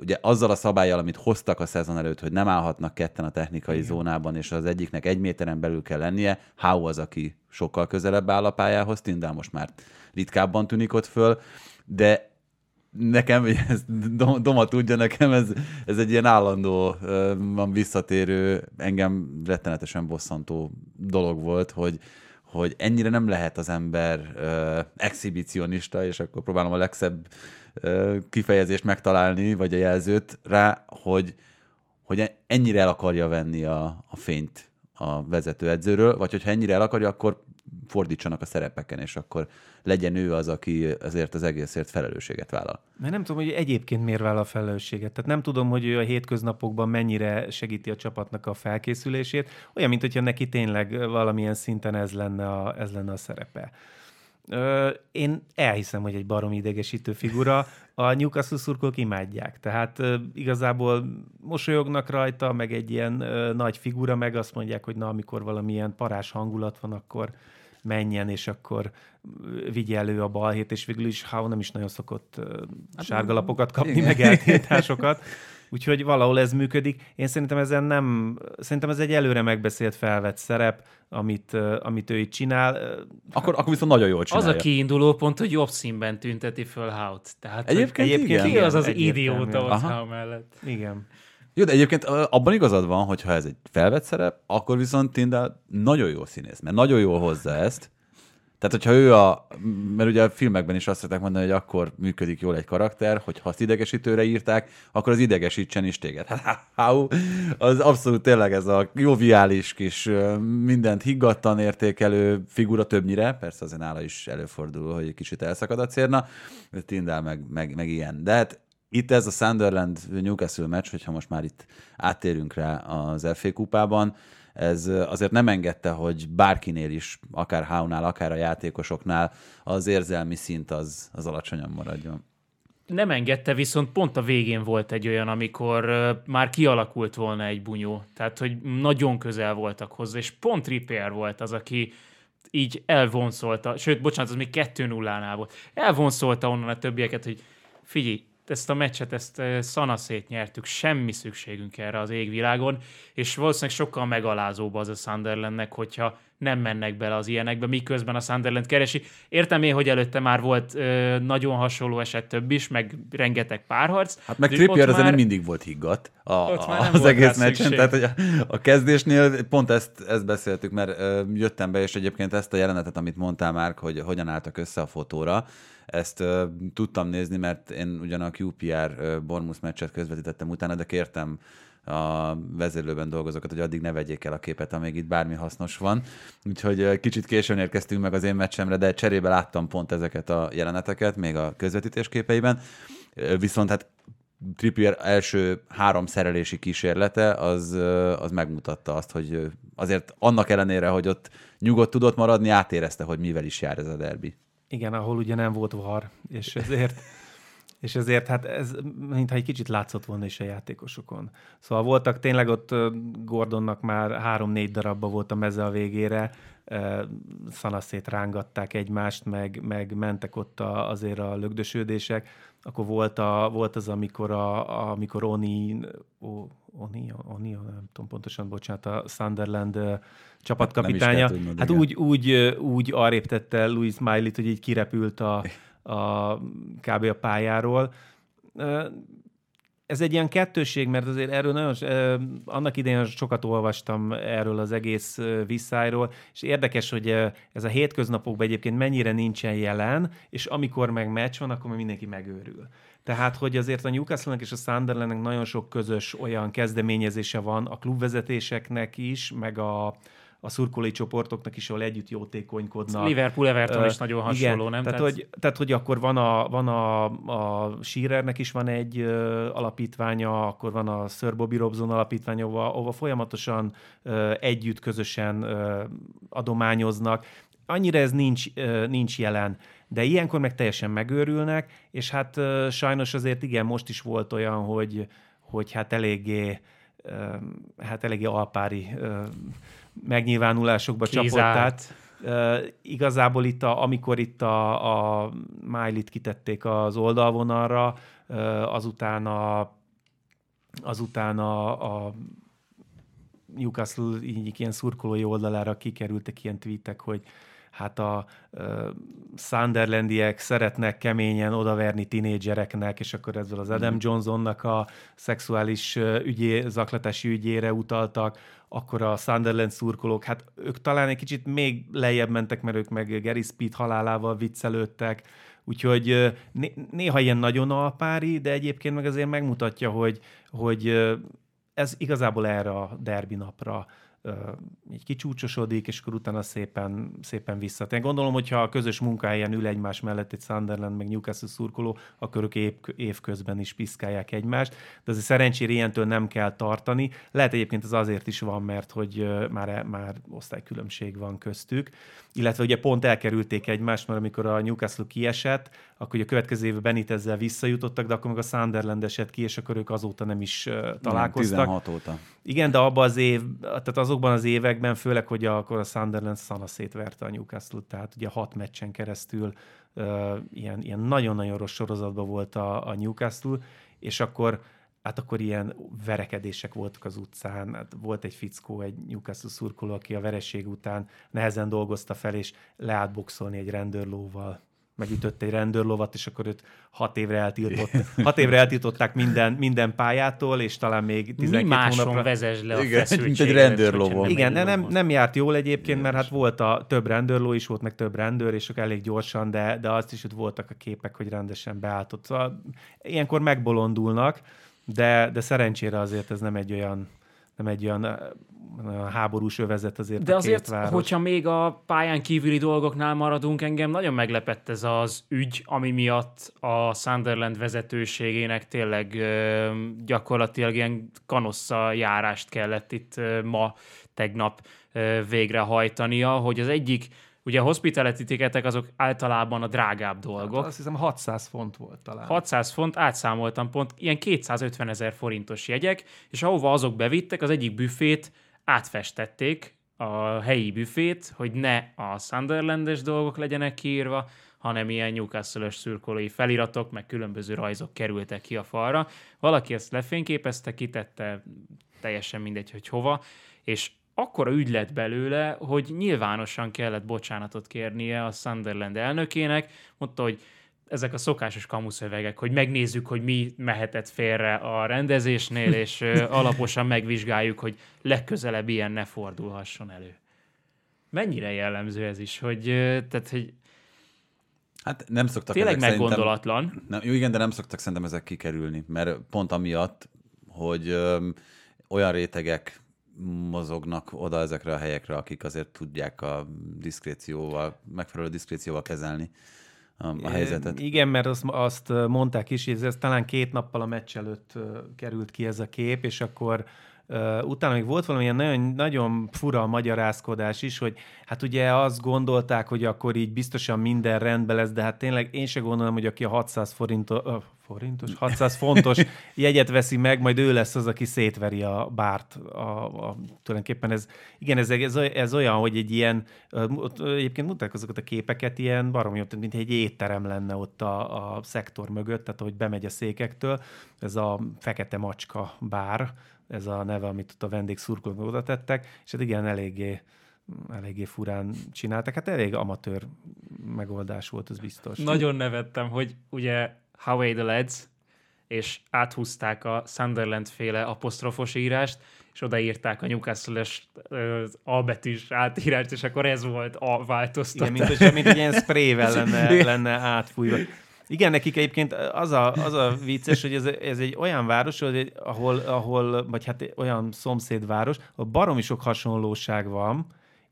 Ugye azzal a szabályjal, amit hoztak a szezon előtt, hogy nem állhatnak ketten a technikai Igen. zónában, és az egyiknek egy méteren belül kell lennie, Hau az, aki sokkal közelebb áll a pályához, Tindál most már ritkábban tűnik ott föl, de nekem, ez Doma tudja, nekem ez, ez egy ilyen állandó, van visszatérő, engem rettenetesen bosszantó dolog volt, hogy, hogy ennyire nem lehet az ember uh, exhibicionista, és akkor próbálom a legszebb uh, kifejezést megtalálni, vagy a jelzőt rá, hogy, hogy ennyire el akarja venni a, a fényt a vezetőedzőről, vagy hogyha ennyire el akarja, akkor fordítsanak a szerepeken, és akkor legyen ő az, aki azért az egészért felelősséget vállal. Mert nem tudom, hogy egyébként miért vállal a felelősséget. Tehát nem tudom, hogy ő a hétköznapokban mennyire segíti a csapatnak a felkészülését. Olyan, mint hogyha neki tényleg valamilyen szinten ez lenne a, ez lenne a szerepe. Ö, én elhiszem, hogy egy barom idegesítő figura. A Newcastle szurkolók imádják. Tehát ö, igazából mosolyognak rajta, meg egy ilyen ö, nagy figura, meg azt mondják, hogy na, amikor valamilyen parás hangulat van, akkor menjen, és akkor vigye elő a balhét, és végül is Hau nem is nagyon szokott hát, sárgalapokat kapni, igen. meg eltiltásokat. Úgyhogy valahol ez működik. Én szerintem ezen nem, szerintem ez egy előre megbeszélt felvett szerep, amit, amit ő itt csinál. Akkor, akkor viszont nagyon jól csinálja. Az a kiinduló pont, hogy jobb színben tünteti föl Haut. Tehát, egyébként, egyébként igen. ki az az idióta ott Hau mellett? Igen. Jó, de egyébként abban igazad van, hogy ha ez egy felvett szerep, akkor viszont Tindál nagyon jó színész, mert nagyon jól hozza ezt. Tehát, hogyha ő a, mert ugye a filmekben is azt szokták mondani, hogy akkor működik jól egy karakter, hogy ha azt idegesítőre írták, akkor az idegesítsen is téged. Hát, há, az abszolút tényleg ez a joviális kis, mindent higgadtan értékelő figura többnyire, persze azért nála is előfordul, hogy egy kicsit elszakad a cérna, Tindál meg, meg, meg ilyen. De hát itt ez a Sunderland Newcastle meccs, hogyha most már itt áttérünk rá az FA kupában, ez azért nem engedte, hogy bárkinél is, akár Haunál, akár a játékosoknál az érzelmi szint az, az alacsonyan maradjon. Nem engedte, viszont pont a végén volt egy olyan, amikor már kialakult volna egy bunyó. Tehát, hogy nagyon közel voltak hozzá, és pont Ripper volt az, aki így elvonszolta, sőt, bocsánat, az még 2-0-nál volt. Elvonszolta onnan a többieket, hogy figyelj, ezt a meccset, ezt szanaszét nyertük, semmi szükségünk erre az égvilágon, és valószínűleg sokkal megalázóbb az a Sunderlandnek, hogyha nem mennek bele az ilyenekbe, miközben a Sunderland keresi. Értem én, hogy előtte már volt ö, nagyon hasonló eset több is, meg rengeteg párharc. Hát meg Trippier azért nem mindig volt higgadt a, a, az egész meccsen, tehát hogy a, a kezdésnél pont ezt, ezt beszéltük, mert ö, jöttem be, és egyébként ezt a jelenetet, amit mondtál már, hogy hogyan álltak össze a fotóra, ezt uh, tudtam nézni, mert én ugyan a QPR uh, Bormus meccset közvetítettem utána, de kértem a vezérlőben dolgozókat, hogy addig ne vegyék el a képet, amíg itt bármi hasznos van. Úgyhogy kicsit későn érkeztünk meg az én meccsemre, de cserébe láttam pont ezeket a jeleneteket, még a közvetítés képeiben. Viszont hát Trippier első három szerelési kísérlete, az, az megmutatta azt, hogy azért annak ellenére, hogy ott nyugodt tudott maradni, átérezte, hogy mivel is jár ez a derbi. Igen, ahol ugye nem volt var, és ezért, és ezért hát ez mintha egy kicsit látszott volna is a játékosokon. Szóval voltak tényleg ott Gordonnak már három-négy darabba volt a meze a végére, szanaszét rángatták egymást, meg, meg mentek ott a, azért a lögdösődések. Akkor volt, a, volt az, amikor, a, amikor Oni, o, Oni, Oni, nem tudom pontosan, bocsánat, a Sunderland csapatkapitánya. Hát úgy, úgy, úgy arrébb tette Louis Smiley-t, hogy így kirepült a, a, kb. a pályáról. Ez egy ilyen kettőség, mert azért erről nagyon, annak idején sokat olvastam erről az egész visszájról, és érdekes, hogy ez a hétköznapokban egyébként mennyire nincsen jelen, és amikor meg meccs van, akkor mindenki megőrül. Tehát, hogy azért a newcastle és a Sunderlandnek nagyon sok közös olyan kezdeményezése van a klubvezetéseknek is, meg a, a szurkolói csoportoknak is, ahol együtt jótékonykodnak. Liverpool Everton uh, is nagyon hasonló, igen, nem? Tehát, tehát, hogy, tehát, hogy akkor van a, van a, a Shearernek is van egy uh, alapítványa, akkor van a Sir Bobby Robson alapítványa, ahova, ahova folyamatosan uh, együtt, közösen uh, adományoznak. Annyira ez nincs, uh, nincs jelen de ilyenkor meg teljesen megőrülnek, és hát uh, sajnos azért igen, most is volt olyan, hogy, hogy hát eléggé hát eléggé alpári megnyilvánulásokba Kizárt. csapott át. Uh, igazából itt, a, amikor itt a, a Miley-t kitették az oldalvonalra, uh, azután a, azután a, a Newcastle így ilyen szurkolói oldalára kikerültek ilyen tweetek, hogy hát a uh, Sunderlandiek szeretnek keményen odaverni tinédzsereknek, és akkor ezzel az Adam mm. Johnsonnak a szexuális ügyé, zaklatási ügyére utaltak, akkor a Sunderland szurkolók, hát ők talán egy kicsit még lejjebb mentek, mert ők meg Gary Speed halálával viccelődtek, úgyhogy néha ilyen nagyon alpári, de egyébként meg azért megmutatja, hogy, hogy ez igazából erre a derbi napra így kicsúcsosodik, és akkor utána szépen, szépen visszatér. Gondolom, hogyha a közös munkahelyen ül egymás mellett egy Sunderland meg Newcastle szurkoló, akkor ők év, évközben is piszkálják egymást, de azért szerencsére ilyentől nem kell tartani. Lehet egyébként ez azért is van, mert hogy már, már osztálykülönbség van köztük, illetve ugye pont elkerülték egymást, mert amikor a Newcastle kiesett, akkor ugye a következő évben Benitezzel visszajutottak, de akkor meg a Sunderland esett ki, és akkor ők azóta nem is találkoztak. 16 óta. Igen, de abban az év, tehát azokban az években, főleg, hogy akkor a Sunderland szana szétverte a Newcastle, tehát ugye hat meccsen keresztül uh, ilyen, ilyen nagyon-nagyon rossz sorozatban volt a, a Newcastle, és akkor hát akkor ilyen verekedések voltak az utcán. Hát volt egy fickó, egy Newcastle szurkoló, aki a vereség után nehezen dolgozta fel, és leállt boxolni egy rendőrlóval megütött egy rendőrlovat, és akkor őt hat évre, eltiltott, hat évre eltiltották minden, minden pályától, és talán még 12 Mi máson hónapra... vezes le a Igen, mint egy rendőrlóvon. Igen, de nem, nem járt jól egyébként, mert hát volt a több rendőrló is, volt meg több rendőr, és ők elég gyorsan, de, de azt is, hogy voltak a képek, hogy rendesen beálltott. Szóval ilyenkor megbolondulnak, de, de szerencsére azért ez nem egy olyan nem egy olyan háborús övezet azért De a azért, két város. hogyha még a pályán kívüli dolgoknál maradunk, engem nagyon meglepett ez az ügy, ami miatt a Sunderland vezetőségének tényleg gyakorlatilag ilyen kanossza járást kellett itt ma, tegnap végrehajtania, hogy az egyik Ugye a hospitality ticketek azok általában a drágább dolgok. Hát azt hiszem 600 font volt talán. 600 font, átszámoltam pont, ilyen 250 ezer forintos jegyek, és ahova azok bevittek, az egyik büfét átfestették, a helyi büfét, hogy ne a Sunderlandes dolgok legyenek kiírva, hanem ilyen newcastle szürkolói feliratok, meg különböző rajzok kerültek ki a falra. Valaki ezt lefényképezte, kitette, teljesen mindegy, hogy hova, és akkora ügy lett belőle, hogy nyilvánosan kellett bocsánatot kérnie a Sunderland elnökének, mondta, hogy ezek a szokásos kamuszövegek, hogy megnézzük, hogy mi mehetett félre a rendezésnél, és alaposan megvizsgáljuk, hogy legközelebb ilyen ne fordulhasson elő. Mennyire jellemző ez is, hogy, tehát, hogy Hát nem szoktak Tényleg meggondolatlan. Nem, jó, igen, de nem szoktak szerintem ezek kikerülni, mert pont amiatt, hogy ö, olyan rétegek mozognak oda ezekre a helyekre, akik azért tudják a diszkrécióval, megfelelő diszkrécióval kezelni a, helyzetet. Igen, mert azt, azt mondták is, hogy ez talán két nappal a meccs előtt került ki ez a kép, és akkor utána még volt valamilyen nagyon, nagyon fura magyarázkodás is, hogy hát ugye azt gondolták, hogy akkor így biztosan minden rendben lesz, de hát tényleg én se gondolom, hogy aki a 600 forint, uh, forintos, 600 fontos jegyet veszi meg, majd ő lesz az, aki szétveri a bárt. A, a, tulajdonképpen ez, igen, ez, ez, ez olyan, hogy egy ilyen, egyébként mutatják azokat a képeket, ilyen baromi, mint egy étterem lenne ott a, a szektor mögött, tehát hogy bemegy a székektől, ez a fekete macska bár, ez a neve, amit ott a vendégszurkolók oda tettek, és hát igen, eléggé eléggé furán csináltak. Hát elég amatőr megoldás volt, ez biztos. Nagyon nevettem, hogy ugye How the Lads, és áthúzták a Sunderland féle apostrofos írást, és odaírták a Newcastle-es albetűs átírást, és akkor ez volt a változtatás. Igen, mint, hogy, mint egy ilyen sprével lenne, lenne átfújva. Igen, nekik egyébként az a, az a vicces, hogy ez, ez egy olyan város, ahol, ahol, vagy hát olyan szomszédváros, ahol baromi sok hasonlóság van,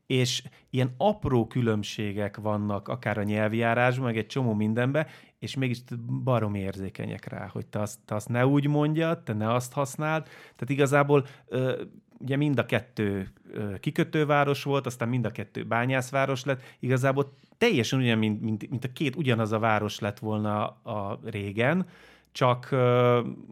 és ilyen apró különbségek vannak akár a nyelvjárásban, meg egy csomó mindenben, és mégis barom érzékenyek rá, hogy te azt, te azt ne úgy mondjad, te ne azt használd. Tehát igazából ugye mind a kettő kikötőváros volt, aztán mind a kettő bányászváros lett. Igazából teljesen ugyan, mint, mint, mint a két ugyanaz a város lett volna a régen, csak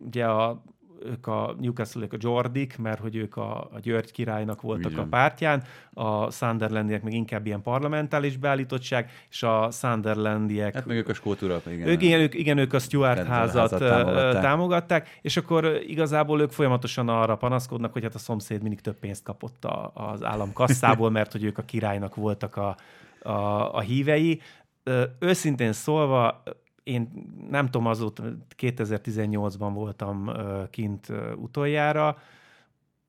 ugye a ők a newcastle a Jordik, mert hogy ők a, a György királynak voltak Igen. a pártján, a Sunderlandiek meg inkább ilyen parlamentális beállítottság, és a Sunderlandiek... Hát meg ők a skót urak, igen. Ők, igen, ők, igen, ők a Stuart házat, házat támogatták. támogatták, és akkor igazából ők folyamatosan arra panaszkodnak, hogy hát a szomszéd mindig több pénzt kapott a, az állam kasszából, mert hogy ők a királynak voltak a, a, a hívei. Őszintén szólva, én nem tudom, azóta 2018-ban voltam kint utoljára,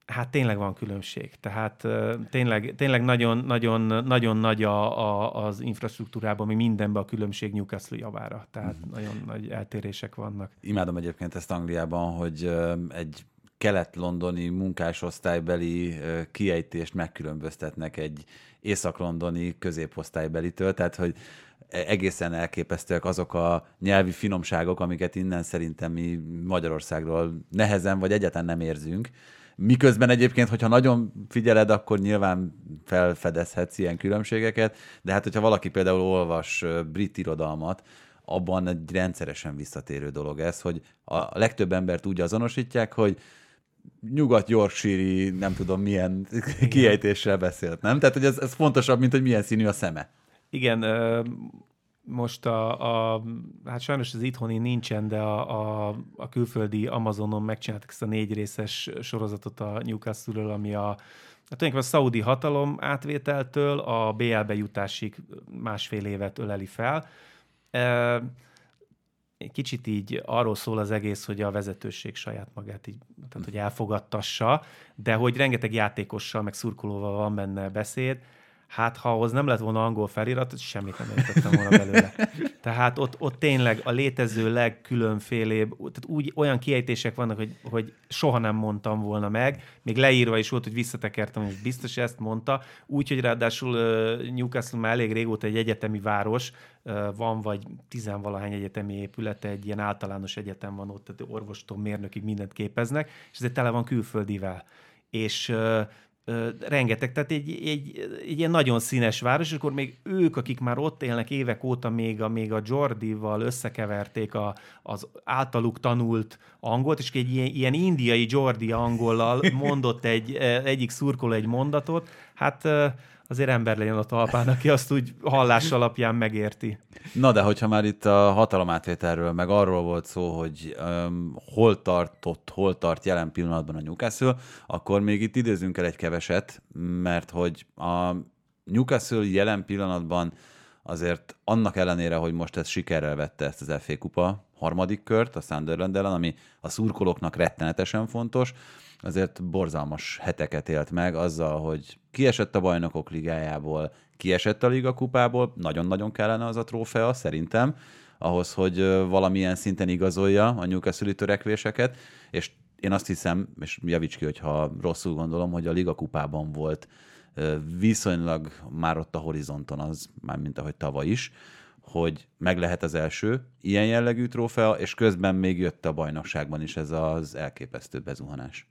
hát tényleg van különbség. Tehát tényleg, tényleg nagyon, nagyon, nagyon nagy a, a, az infrastruktúrában, mi mindenben a különbség Newcastle javára. Tehát mm. nagyon nagy eltérések vannak. Imádom egyébként ezt Angliában, hogy egy kelet-londoni munkásosztálybeli kiejtést megkülönböztetnek egy észak-londoni középosztálybelitől, tehát hogy egészen elképesztőek azok a nyelvi finomságok, amiket innen szerintem mi Magyarországról nehezen vagy egyáltalán nem érzünk. Miközben egyébként, hogyha nagyon figyeled, akkor nyilván felfedezhetsz ilyen különbségeket, de hát hogyha valaki például olvas brit irodalmat, abban egy rendszeresen visszatérő dolog ez, hogy a legtöbb embert úgy azonosítják, hogy nyugat yorkshire nem tudom milyen kiejtéssel beszélt, nem? Tehát, hogy ez, ez fontosabb, mint hogy milyen színű a szeme. Igen, most a, a, hát sajnos az itthoni nincsen, de a, a, a külföldi Amazonon megcsináltak ezt a négy részes sorozatot a Newcastle-ről, ami a, Hát tulajdonképpen a szaudi hatalom átvételtől a BL-be jutásig másfél évet öleli fel. Kicsit így arról szól az egész, hogy a vezetőség saját magát így, tehát hogy elfogadtassa, de hogy rengeteg játékossal, meg szurkolóval van benne beszéd, Hát, ha ahhoz nem lett volna angol felirat, semmit nem értettem volna belőle. Tehát ott, ott tényleg a létező legkülönfélébb, tehát úgy olyan kiejtések vannak, hogy, hogy soha nem mondtam volna meg, még leírva is volt, hogy visszatekertem, hogy biztos ezt mondta, úgyhogy ráadásul Newcastle már elég régóta egy egyetemi város, van vagy tizenvalahány egyetemi épülete, egy ilyen általános egyetem van ott, tehát orvostól mérnökig mindent képeznek, és ez tele van külföldivel. És rengeteg, tehát egy, egy, egy ilyen nagyon színes város, és akkor még ők, akik már ott élnek évek óta, még a, még a Jordival összekeverték a, az általuk tanult angolt, és egy ilyen, ilyen indiai Jordi angollal mondott egy, egyik szurkoló egy mondatot, hát azért ember legyen a talpán, aki azt úgy hallás alapján megérti. Na de hogyha már itt a hatalomátvételről, meg arról volt szó, hogy um, hol tartott, hol tart jelen pillanatban a Newcastle, akkor még itt idézünk el egy keveset, mert hogy a Newcastle jelen pillanatban azért annak ellenére, hogy most ez sikerrel vette ezt az FA kupa harmadik kört a Sunderland ellen, ami a szurkolóknak rettenetesen fontos, azért borzalmas heteket élt meg azzal, hogy kiesett a bajnokok ligájából, kiesett a liga kupából, nagyon-nagyon kellene az a trófea, szerintem, ahhoz, hogy valamilyen szinten igazolja a newcastle törekvéseket, és én azt hiszem, és javíts ki, hogyha rosszul gondolom, hogy a liga kupában volt viszonylag már ott a horizonton az, már mint ahogy tavaly is, hogy meg lehet az első ilyen jellegű trófea, és közben még jött a bajnokságban is ez az elképesztő bezuhanás.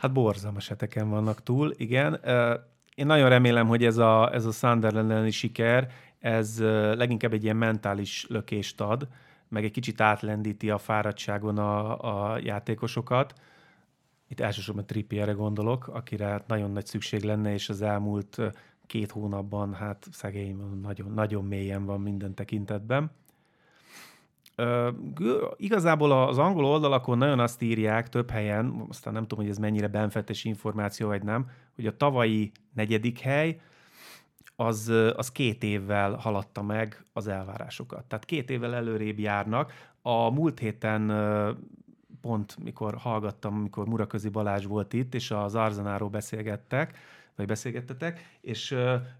Hát borzalmas eteken vannak túl, igen. Én nagyon remélem, hogy ez a, ez a Sunderland siker, ez leginkább egy ilyen mentális lökést ad, meg egy kicsit átlendíti a fáradtságon a, a játékosokat. Itt elsősorban Trippierre gondolok, akire nagyon nagy szükség lenne, és az elmúlt két hónapban, hát szegény nagyon, nagyon mélyen van minden tekintetben. Igazából az angol oldalakon nagyon azt írják több helyen, aztán nem tudom, hogy ez mennyire benfetes információ vagy nem, hogy a tavalyi negyedik hely az, az két évvel haladta meg az elvárásokat. Tehát két évvel előrébb járnak. A múlt héten pont, mikor hallgattam, mikor Muraközi Balázs volt itt, és az Arzenáról beszélgettek, vagy beszélgettetek, és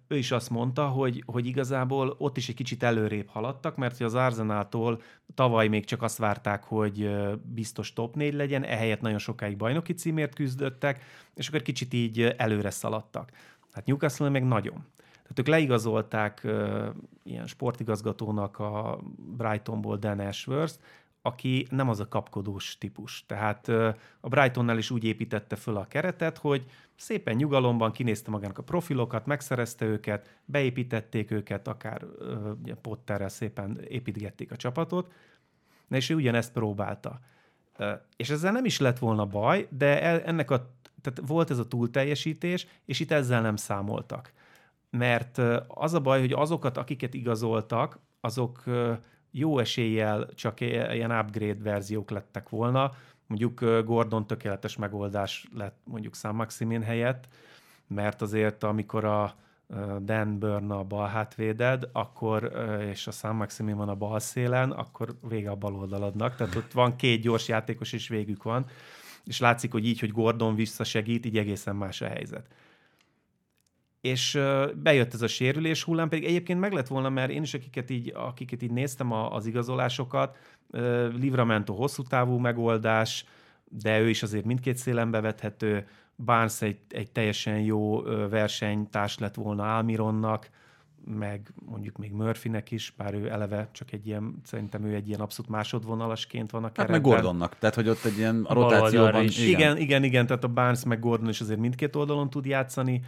ő is azt mondta, hogy, hogy igazából ott is egy kicsit előrébb haladtak, mert hogy az Arzenáltól tavaly még csak azt várták, hogy biztos top 4 legyen, ehelyett nagyon sokáig bajnoki címért küzdöttek, és akkor kicsit így előre szaladtak. Hát Newcastle meg nagyon. Tehát ők leigazolták ilyen sportigazgatónak a Brightonból Dan Ashworth, aki nem az a kapkodós típus. Tehát a Brightonnál is úgy építette föl a keretet, hogy szépen nyugalomban kinézte magának a profilokat, megszerezte őket, beépítették őket, akár Potterrel szépen építgették a csapatot, és ő ugyanezt próbálta. És ezzel nem is lett volna baj, de ennek a, tehát volt ez a túlteljesítés, és itt ezzel nem számoltak. Mert az a baj, hogy azokat, akiket igazoltak, azok jó eséllyel csak ilyen upgrade verziók lettek volna. Mondjuk Gordon tökéletes megoldás lett mondjuk Sam Maximin helyett, mert azért amikor a Dan Burn a bal hátvéded, akkor, és a Sam Maximin van a bal szélen, akkor vége a bal oldaladnak. Tehát ott van két gyors játékos, és végük van. És látszik, hogy így, hogy Gordon visszasegít, így egészen más a helyzet. És bejött ez a sérülés hullám, pedig egyébként meg lett volna, mert én is, akiket így, akiket így néztem az igazolásokat, Livramento hosszú távú megoldás, de ő is azért mindkét szélen bevethető, Barnes egy, egy teljesen jó versenytárs lett volna Almironnak, meg mondjuk még Murphynek is, bár ő eleve csak egy ilyen, szerintem ő egy ilyen abszolút másodvonalasként van a keretben. Hát meg Gordonnak, tehát hogy ott egy ilyen a rotációban... Is. Igen. igen, igen, igen, tehát a Barnes meg Gordon is azért mindkét oldalon tud játszani.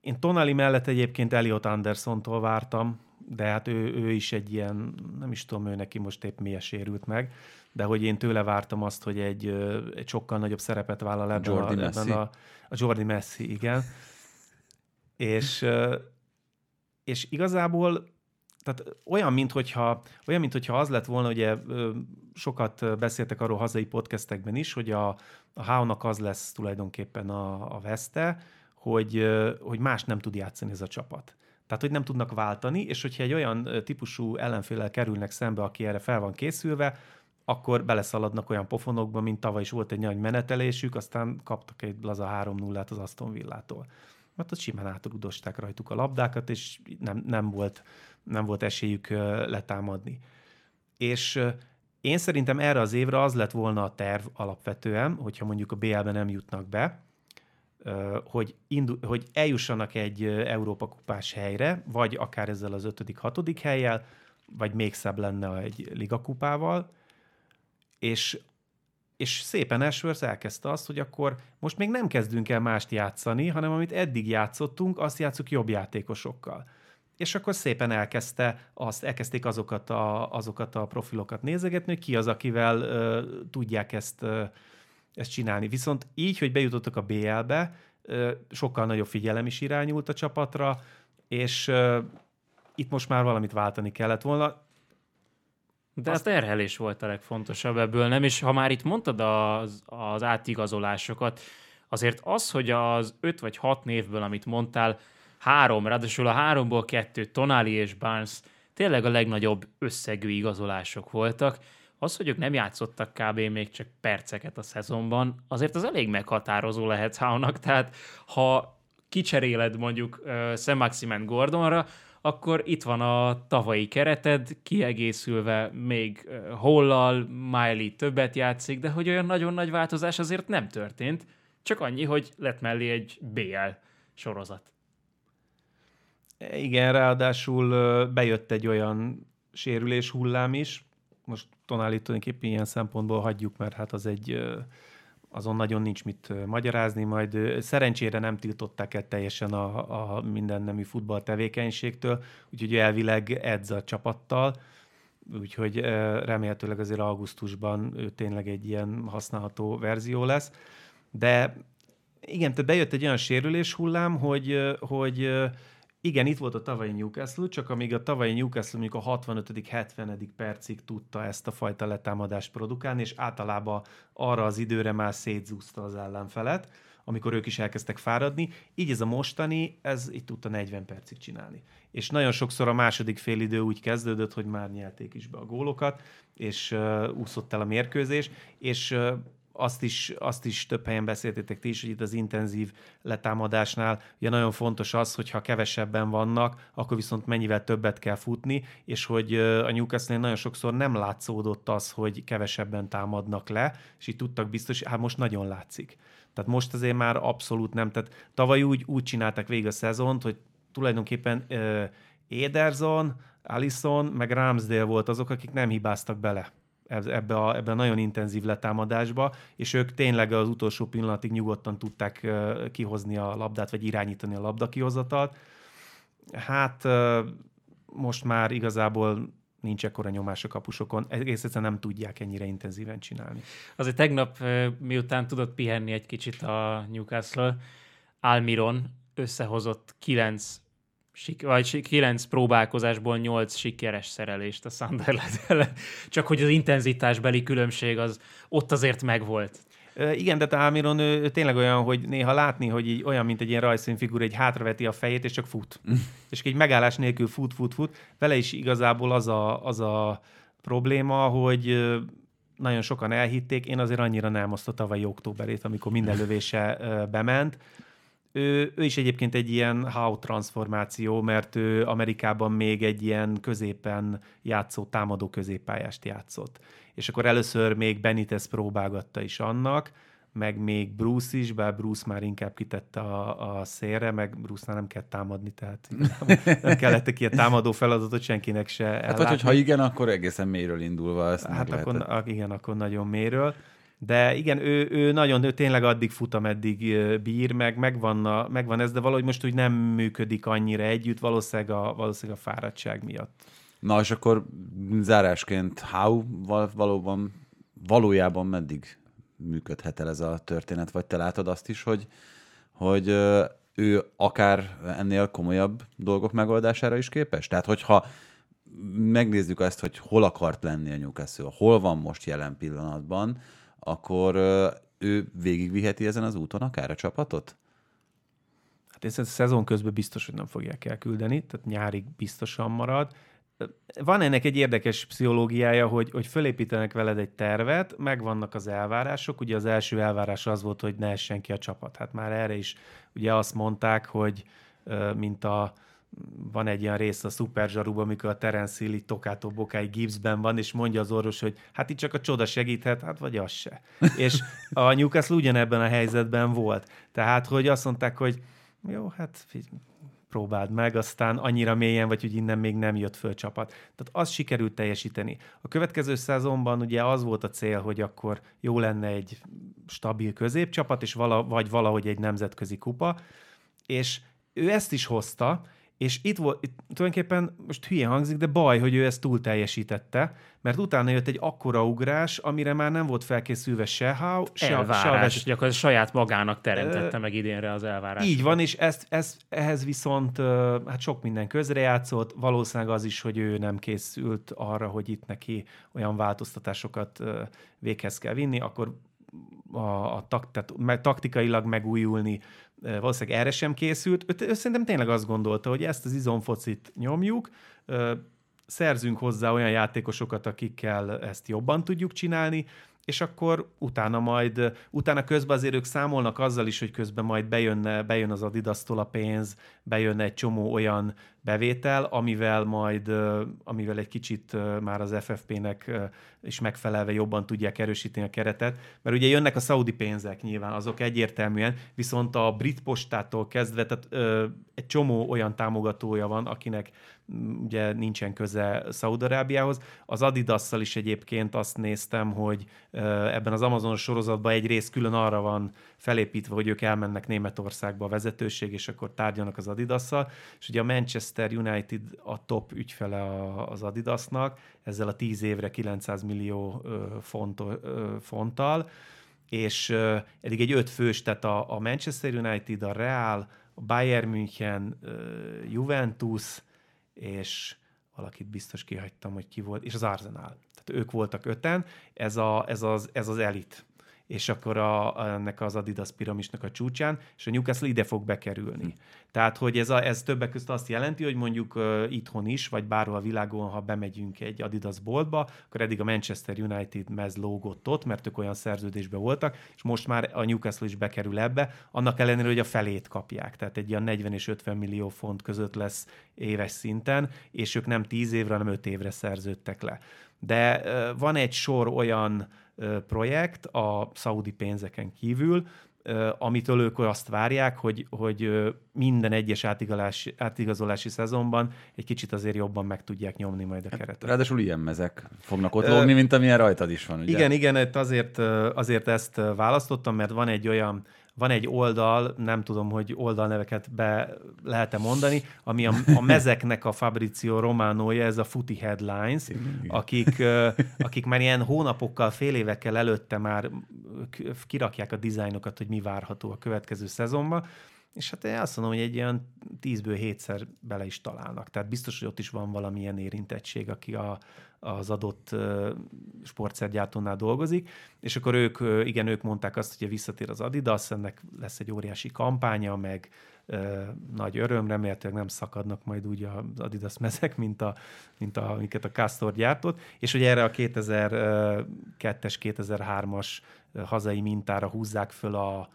Én Tonali mellett egyébként Elliot Andersontól vártam, de hát ő, ő is egy ilyen, nem is tudom, ő neki most épp miért sérült meg, de hogy én tőle vártam azt, hogy egy, egy sokkal nagyobb szerepet vállal ebben, Jordi a, ebben a, a Jordi Messi, igen. És, és igazából tehát olyan, minthogyha, olyan, minthogyha az lett volna, ugye sokat beszéltek arról hazai podcastekben is, hogy a, a Háonak az lesz tulajdonképpen a, a veszte, hogy, hogy más nem tud játszani ez a csapat. Tehát, hogy nem tudnak váltani, és hogyha egy olyan típusú ellenfélel kerülnek szembe, aki erre fel van készülve, akkor beleszaladnak olyan pofonokba, mint tavaly is volt egy nagy menetelésük, aztán kaptak egy laza 3-0-át az Aston Villától. Mert ott simán átrudosták rajtuk a labdákat, és nem, nem, volt, nem volt esélyük letámadni. És én szerintem erre az évre az lett volna a terv alapvetően, hogyha mondjuk a BL-be nem jutnak be, hogy, indul, hogy eljussanak egy Európa kupás helyre, vagy akár ezzel az ötödik, hatodik helyjel, vagy még szebb lenne egy ligakupával, és, és szépen Ashworth elkezdte azt, hogy akkor most még nem kezdünk el mást játszani, hanem amit eddig játszottunk, azt játszuk jobb játékosokkal. És akkor szépen elkezdte azt, elkezdték azokat a, azokat a profilokat nézegetni, hogy ki az, akivel uh, tudják ezt, uh, ezt csinálni. Viszont így, hogy bejutottak a BL-be, sokkal nagyobb figyelem is irányult a csapatra, és itt most már valamit váltani kellett volna. De azt... a terhelés volt a legfontosabb ebből, nem? És ha már itt mondtad az, az átigazolásokat, azért az, hogy az öt vagy hat névből, amit mondtál, három, ráadásul a háromból kettő, Tonali és Barnes tényleg a legnagyobb összegű igazolások voltak, az, hogy ők nem játszottak kb. még csak perceket a szezonban, azért az elég meghatározó lehet Háunak, tehát ha kicseréled mondjuk uh, Sam Maximen Gordonra, akkor itt van a tavalyi kereted, kiegészülve még Hollal, Miley többet játszik, de hogy olyan nagyon nagy változás azért nem történt, csak annyi, hogy lett mellé egy BL sorozat. Igen, ráadásul bejött egy olyan sérülés hullám is, most Tonali tulajdonképpen ilyen szempontból hagyjuk, mert hát az egy azon nagyon nincs mit magyarázni, majd szerencsére nem tiltották el teljesen a, a minden nemű futball tevékenységtől, úgyhogy elvileg edz a csapattal, úgyhogy remélhetőleg azért augusztusban ő tényleg egy ilyen használható verzió lesz. De igen, tehát bejött egy olyan sérülés hullám, hogy, hogy igen, itt volt a tavalyi Newcastle, csak amíg a tavalyi Newcastle mondjuk a 65 70 percig tudta ezt a fajta letámadást produkálni, és általában arra az időre már szétzúzta az ellenfelet, amikor ők is elkezdtek fáradni. Így ez a mostani, ez itt tudta 40 percig csinálni. És nagyon sokszor a második félidő úgy kezdődött, hogy már nyelték is be a gólokat, és uh, úszott el a mérkőzés, és uh, azt is, azt is több helyen beszéltétek ti is, hogy itt az intenzív letámadásnál ugye nagyon fontos az, hogy ha kevesebben vannak, akkor viszont mennyivel többet kell futni, és hogy a newcastle nagyon sokszor nem látszódott az, hogy kevesebben támadnak le, és így tudtak biztos, hát most nagyon látszik. Tehát most azért már abszolút nem. Tehát tavaly úgy, úgy csinálták végig a szezont, hogy tulajdonképpen Ederson, Allison, meg Ramsdale volt azok, akik nem hibáztak bele ebbe a, ebbe a nagyon intenzív letámadásba, és ők tényleg az utolsó pillanatig nyugodtan tudták kihozni a labdát, vagy irányítani a labda kihozatalt. Hát most már igazából nincs ekkora nyomás a kapusokon, egész egyszerűen nem tudják ennyire intenzíven csinálni. Azért tegnap, miután tudott pihenni egy kicsit a Newcastle, Almiron összehozott kilenc vagy kilenc próbálkozásból nyolc sikeres szerelést a Sunderland ellen. Csak hogy az intenzitásbeli különbség az ott azért megvolt. Igen, de Almiron ő, ő tényleg olyan, hogy néha látni, hogy így olyan, mint egy ilyen rajzszínfigura, egy hátraveti a fejét, és csak fut. És egy megállás nélkül fut, fut, fut. Vele is igazából az a, az a probléma, hogy nagyon sokan elhitték, én azért annyira nem azt a tavalyi októberét, amikor minden lövése bement, ő, ő is egyébként egy ilyen how transformáció, mert ő Amerikában még egy ilyen középen játszó, támadó középpályást játszott. És akkor először még Benitez próbálgatta is annak, meg még Bruce is, bár Bruce már inkább kitette a, a szélre, meg Bruce-nál nem kell támadni, tehát nem kellett egy ilyen támadó feladatot senkinek se ellátni. Hát vagy, hogyha igen, akkor egészen mélyről indulva ezt Hát akkor, igen, akkor nagyon mélyről. De igen, ő, ő nagyon, ő tényleg addig fut, ameddig bír, meg megvan, a, megvan ez, de valahogy most úgy nem működik annyira együtt, valószínűleg a, valószínűleg a fáradtság miatt. Na és akkor zárásként How valóban, valójában meddig működhet el ez a történet, vagy te látod azt is, hogy, hogy ő akár ennél komolyabb dolgok megoldására is képes? Tehát, hogyha megnézzük azt, hogy hol akart lenni a Newcastle, hol van most jelen pillanatban, akkor ő végigviheti ezen az úton akár a csapatot? Hát ez a szezon közben biztos, hogy nem fogják elküldeni, tehát nyárig biztosan marad. Van ennek egy érdekes pszichológiája, hogy, hogy fölépítenek veled egy tervet, megvannak az elvárások. Ugye az első elvárás az volt, hogy ne essen ki a csapat. Hát már erre is ugye azt mondták, hogy mint a van egy ilyen rész a Super Zsaruban, amikor a Terence Hill tokátó bokáig gipsben van, és mondja az orvos, hogy hát itt csak a csoda segíthet, hát vagy az se. és a Newcastle ugyanebben a helyzetben volt. Tehát, hogy azt mondták, hogy jó, hát próbáld meg, aztán annyira mélyen vagy, hogy innen még nem jött föl csapat. Tehát az sikerült teljesíteni. A következő szezonban ugye az volt a cél, hogy akkor jó lenne egy stabil középcsapat, és vala, vagy valahogy egy nemzetközi kupa, és ő ezt is hozta, és itt volt, itt tulajdonképpen most hülye hangzik, de baj, hogy ő ezt túl teljesítette, mert utána jött egy akkora ugrás, amire már nem volt felkészülve se How, se elvárás, se gyakorlatilag saját magának teremtette uh, meg idénre az elvárás. Így van, és ezt, ezt, ehhez viszont hát sok minden közrejátszott, valószínűleg az is, hogy ő nem készült arra, hogy itt neki olyan változtatásokat véghez kell vinni, akkor a, a tak, tehát taktikailag megújulni, valószínűleg erre sem készült. Ő, ő szerintem tényleg azt gondolta, hogy ezt az izomfocit nyomjuk, szerzünk hozzá olyan játékosokat, akikkel ezt jobban tudjuk csinálni, és akkor utána majd, utána közben azért ők számolnak azzal is, hogy közben majd bejönne, bejön az Adidas-tól a pénz, bejönne egy csomó olyan bevétel, amivel majd, amivel egy kicsit már az FFP-nek is megfelelve jobban tudják erősíteni a keretet, mert ugye jönnek a szaudi pénzek nyilván, azok egyértelműen, viszont a brit postától kezdve, tehát egy csomó olyan támogatója van, akinek ugye nincsen köze Szaudarábiához. Az Adidasszal is egyébként azt néztem, hogy ebben az Amazon sorozatban egy rész külön arra van felépítve, hogy ők elmennek Németországba a vezetőség, és akkor tárgyalnak az Adidasszal, és ugye a Manchester United a top ügyfele az Adidasnak, ezzel a 10 évre 900 millió font, fonttal, és eddig egy öt fős, tehát a, Manchester United, a Real, a Bayern München, Juventus, és valakit biztos kihagytam, hogy ki volt, és az Arsenal. Tehát ők voltak öten, ez, a, ez, az, ez az elit és akkor a, ennek az Adidas piramisnak a csúcsán, és a Newcastle ide fog bekerülni. Hm. Tehát, hogy ez, a, ez többek között azt jelenti, hogy mondjuk uh, itthon is, vagy bárhol a világon, ha bemegyünk egy Adidas boltba, akkor eddig a Manchester United mez lógott ott, mert ők olyan szerződésben voltak, és most már a Newcastle is bekerül ebbe, annak ellenére, hogy a felét kapják. Tehát egy ilyen 40 és 50 millió font között lesz éves szinten, és ők nem 10 évre, hanem 5 évre szerződtek le. De uh, van egy sor olyan projekt a szaudi pénzeken kívül, amitől ők azt várják, hogy, hogy minden egyes átigazolási, átigazolási szezonban egy kicsit azért jobban meg tudják nyomni majd a hát, keretet. Ráadásul ilyen mezek fognak ott lógni, mint amilyen rajtad is van. Ugye? Igen, igen, azért, azért ezt választottam, mert van egy olyan van egy oldal, nem tudom, hogy oldalneveket be lehet-e mondani, ami a, a mezeknek a Fabrizio Románója, ez a Footy Headlines, akik, akik már ilyen hónapokkal, fél évekkel előtte már kirakják a dizájnokat, hogy mi várható a következő szezonban, és hát én azt mondom, hogy egy ilyen tízből hétszer bele is találnak. Tehát biztos, hogy ott is van valamilyen érintettség, aki a, az adott sportszergyártónál dolgozik, és akkor ők, igen, ők mondták azt, hogy visszatér az Adidas, ennek lesz egy óriási kampánya, meg uh, nagy öröm, remélhetőleg nem szakadnak majd úgy az Adidas mezek, mint, a, mint a, amiket a Castor gyártott, és hogy erre a 2002-es, 2003-as hazai mintára húzzák föl a,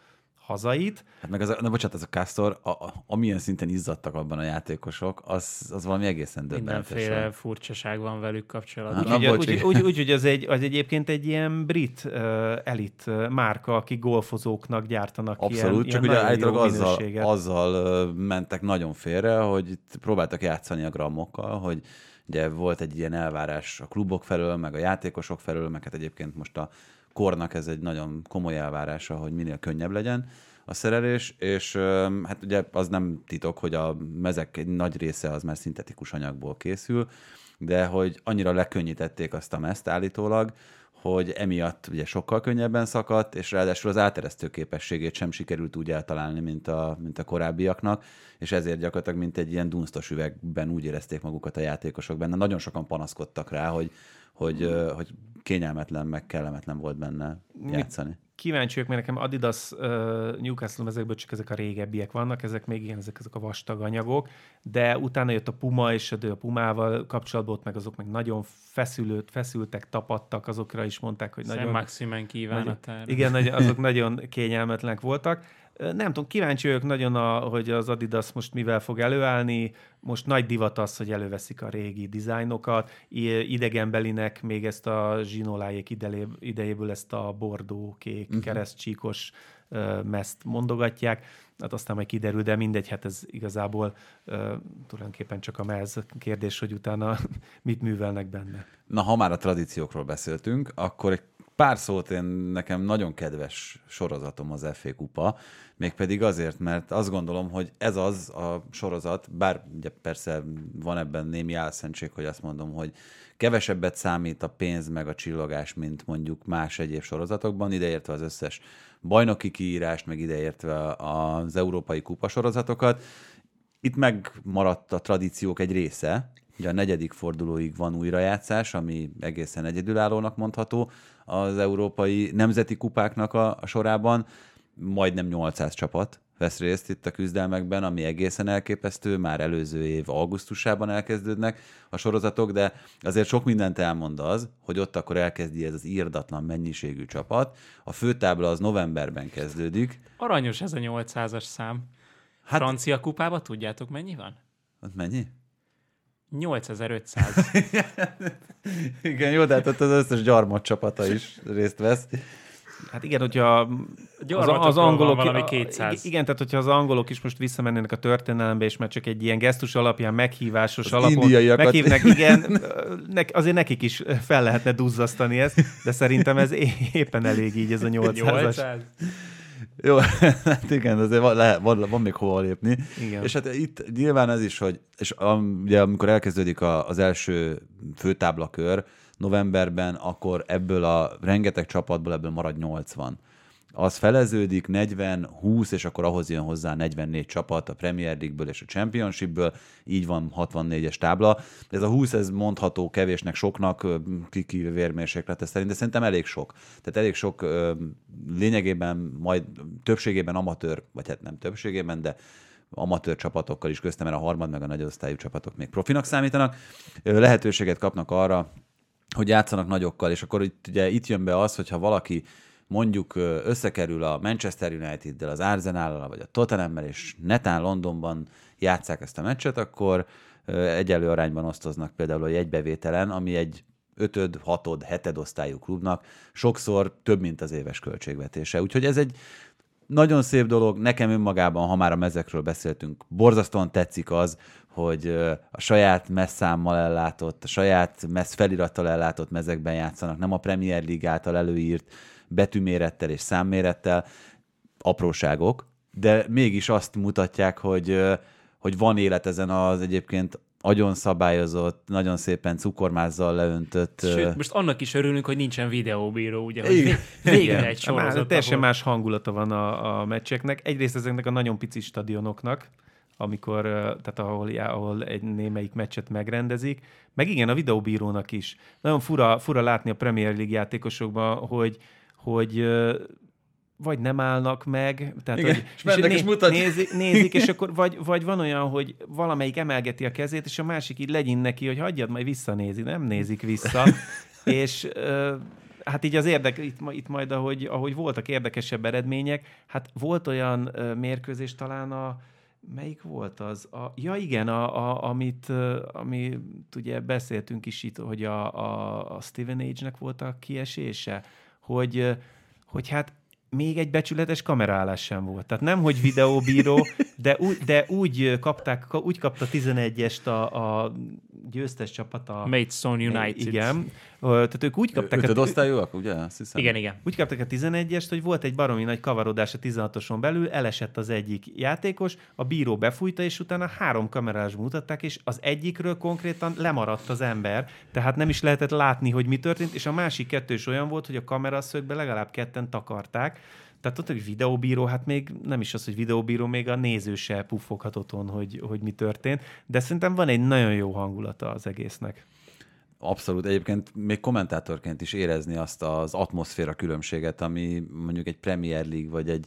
hazait. Hát meg az, na bocsánat, ez a Castor, a, a, amilyen szinten izzadtak abban a játékosok, az, az valami egészen döbbenetes. Mindenféle furcsaság van velük kapcsolatban. Úgy, úgy, úgy, úgy, úgy, hogy az, egy, az egyébként egy ilyen brit uh, elit uh, márka, aki golfozóknak gyártanak Abszolút, ilyen, csak ilyen ugye állítólag azzal, azzal uh, mentek nagyon félre, hogy próbáltak játszani a grammokkal, hogy ugye volt egy ilyen elvárás a klubok felől, meg a játékosok felől, meg hát egyébként most a kornak ez egy nagyon komoly elvárása, hogy minél könnyebb legyen a szerelés, és hát ugye az nem titok, hogy a mezek egy nagy része az már szintetikus anyagból készül, de hogy annyira lekönnyítették azt a mezt állítólag, hogy emiatt ugye sokkal könnyebben szakadt, és ráadásul az áteresztő képességét sem sikerült úgy eltalálni, mint a, mint a korábbiaknak, és ezért gyakorlatilag mint egy ilyen dunsztos üvegben úgy érezték magukat a játékosok benne. Nagyon sokan panaszkodtak rá, hogy, hogy, hogy kényelmetlen, meg kellemetlen volt benne játszani. Kíváncsi vagyok, mert nekem Adidas Newcastle ezekből csak ezek a régebbiek vannak, ezek még igen, ezek, ezek a vastag anyagok, de utána jött a Puma, és a Pumával kapcsolatban ott meg azok meg nagyon feszülőt, feszültek, tapadtak, azokra is mondták, hogy Szem nagyon... Maximen kívánatára. Igen, azok nagyon kényelmetlenek voltak. Nem tudom, kíváncsi vagyok nagyon, a, hogy az Adidas most mivel fog előállni. Most nagy divat az, hogy előveszik a régi dizájnokat. Idegenbelinek még ezt a zsinolájék idejéből ezt a bordó, kék, uh-huh. keresztcsíkos mezt mondogatják. Hát aztán majd kiderül, de mindegy, hát ez igazából uh, tulajdonképpen csak a mez kérdés, hogy utána mit művelnek benne. Na, ha már a tradíciókról beszéltünk, akkor egy pár szót én nekem nagyon kedves sorozatom az FA Kupa, mégpedig azért, mert azt gondolom, hogy ez az a sorozat, bár ugye persze van ebben némi álszentség, hogy azt mondom, hogy kevesebbet számít a pénz meg a csillogás, mint mondjuk más egyéb sorozatokban, ideértve az összes bajnoki kiírást, meg ideértve az európai kupa sorozatokat. Itt megmaradt a tradíciók egy része, Ugye a negyedik fordulóig van újrajátszás, ami egészen egyedülállónak mondható az európai nemzeti kupáknak a, a sorában. Majdnem 800 csapat vesz részt itt a küzdelmekben, ami egészen elképesztő, már előző év augusztusában elkezdődnek a sorozatok, de azért sok mindent elmond az, hogy ott akkor elkezdi ez az írdatlan mennyiségű csapat. A főtábla az novemberben kezdődik. Aranyos ez a 800-as szám. Hát, Francia kupába tudjátok mennyi van? Ott mennyi? 8500. igen, jó, de hát ott az összes gyarmat csapata is részt vesz. Hát igen, hogyha az, az angolok... Valami 200. Igen, tehát hogyha az angolok is most visszamennének a történelembe, és már csak egy ilyen gesztus alapján, meghívásos az alapon indiaiakat. meghívnak, igen, azért nekik is fel lehetne duzzasztani ezt, de szerintem ez éppen elég így, ez a 800-as. 800. Jó, hát igen, azért van, lehet, van, van még hova lépni. Igen. És hát itt nyilván ez is, hogy és ugye amikor elkezdődik a, az első főtáblakör novemberben, akkor ebből a rengeteg csapatból ebből marad 80 az feleződik 40, 20, és akkor ahhoz jön hozzá 44 csapat a Premier League-ből és a Championship-ből, így van 64-es tábla. Ez a 20, ez mondható kevésnek, soknak, kiki vérmérséklete szerint, de szerintem elég sok. Tehát elég sok lényegében, majd többségében amatőr, vagy hát nem többségében, de amatőr csapatokkal is köztem, mert a harmad meg a nagyosztályú csapatok még profinak számítanak. Lehetőséget kapnak arra, hogy játszanak nagyokkal, és akkor itt, ugye itt jön be az, hogyha valaki mondjuk összekerül a Manchester United-del, az arsenal vagy a Tottenhammel, és netán Londonban játszák ezt a meccset, akkor egyelő arányban osztoznak például a jegybevételen, ami egy ötöd, hatod, heted osztályú klubnak sokszor több, mint az éves költségvetése. Úgyhogy ez egy nagyon szép dolog, nekem önmagában, ha már a mezekről beszéltünk, borzasztóan tetszik az, hogy a saját messzámmal ellátott, a saját messz felirattal ellátott mezekben játszanak, nem a Premier League által előírt betűmérettel és számmérettel, apróságok, de mégis azt mutatják, hogy, hogy van élet ezen az egyébként nagyon szabályozott, nagyon szépen cukormázzal leöntött. Sőt, most annak is örülünk, hogy nincsen videóbíró, ugye, hogy Igen. végre egy sorozat. Teljesen ahol... más hangulata van a, a meccseknek. Egyrészt ezeknek a nagyon pici stadionoknak, amikor, tehát ahol, ahol egy némelyik meccset megrendezik, meg igen, a videóbírónak is. Nagyon fura, fura látni a Premier League játékosokban, hogy, hogy vagy nem állnak meg, tehát Igen, hogy, és, és, né- mutat... nézik, nézik, és akkor vagy, vagy van olyan, hogy valamelyik emelgeti a kezét, és a másik így legyen neki, hogy hagyjad, majd visszanézi, nem nézik vissza, és hát így az érdek, itt, itt majd, ahogy, ahogy voltak érdekesebb eredmények, hát volt olyan mérkőzés talán a, melyik volt az? A, ja igen, a, a, amit, amit ugye beszéltünk is itt, hogy a, a, a Steven Age-nek volt a kiesése, hogy, hogy hát még egy becsületes kameraállás sem volt. Tehát nem, hogy videóbíró, de, úgy, de úgy kapták, úgy kapta 11-est a, a győztes csapat a... Maidstone United. Igen. Tehát ők úgy kapták... Ötöd osztályúak, ugye? Azt hiszem. Igen, igen. Úgy kapták a 11-est, hogy volt egy baromi nagy kavarodás a 16-oson belül, elesett az egyik játékos, a bíró befújta, és utána három kamerás mutatták, és az egyikről konkrétan lemaradt az ember, tehát nem is lehetett látni, hogy mi történt, és a másik kettő is olyan volt, hogy a kameraszögbe legalább ketten takarták, tehát ott, hogy videóbíró, hát még nem is az, hogy videóbíró, még a néző se puffoghat otthon, hogy, hogy mi történt, de szerintem van egy nagyon jó hangulata az egésznek. Abszolút. Egyébként még kommentátorként is érezni azt az atmoszféra különbséget, ami mondjuk egy Premier League vagy egy,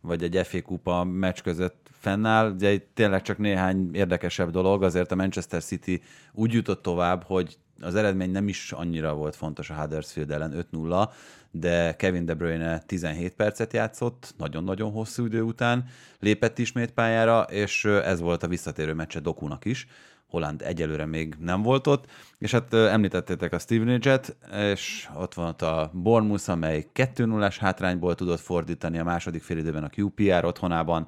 vagy egy FA Kupa meccs között fennáll. Ugye itt tényleg csak néhány érdekesebb dolog, azért a Manchester City úgy jutott tovább, hogy az eredmény nem is annyira volt fontos a Huddersfield ellen 5-0, de Kevin De Bruyne 17 percet játszott, nagyon-nagyon hosszú idő után, lépett ismét pályára, és ez volt a visszatérő meccse Dokunak is, Holland egyelőre még nem volt ott, és hát említettétek a Stevenage-et, és ott van ott a Bournemouth, amely 2 0 hátrányból tudott fordítani a második félidőben a QPR otthonában,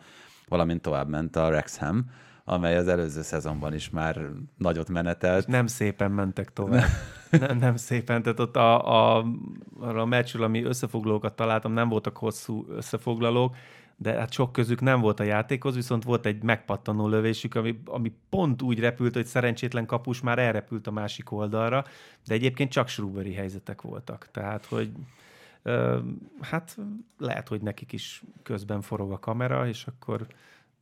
valamint tovább ment a Wrexham, amely az előző szezonban is már nagyot menetelt. Nem szépen mentek tovább. nem, nem szépen, tehát ott a, a, arra a meccsről, ami összefoglalókat találtam, nem voltak hosszú összefoglalók, de hát sok közük nem volt a játékhoz, viszont volt egy megpattanó lövésük, ami, ami pont úgy repült, hogy szerencsétlen kapus már elrepült a másik oldalra, de egyébként csak Shrewbury helyzetek voltak. Tehát, hogy hát lehet, hogy nekik is közben forog a kamera, és akkor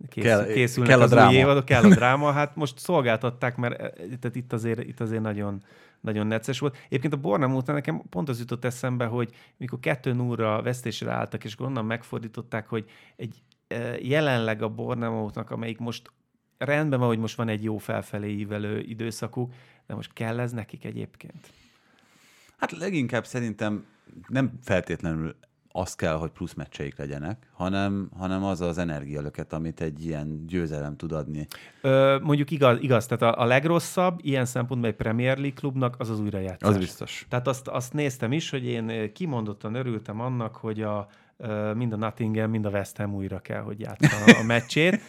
kész, kell, készülnek kell a az dráma. új évadok, kell a dráma. Hát most szolgáltatták, mert tehát itt azért, itt azért nagyon, nagyon necces volt. Egyébként a Bournemouth nekem pont az jutott eszembe, hogy mikor kettő núra vesztésre álltak, és onnan megfordították, hogy egy jelenleg a Bournemouthnak, amelyik most rendben van, hogy most van egy jó felfelé ívelő időszakuk, de most kell ez nekik egyébként? Hát leginkább szerintem nem feltétlenül az kell, hogy plusz meccseik legyenek, hanem, hanem az az energialöket, amit egy ilyen győzelem tud adni. Ö, mondjuk igaz, igaz, tehát a, a legrosszabb ilyen szempontból egy Premier League klubnak az az újrajátszás. Az biztos. Tehát azt, azt néztem is, hogy én kimondottan örültem annak, hogy a, mind a Nottingham, mind a West Ham újra kell, hogy játsza a meccsét.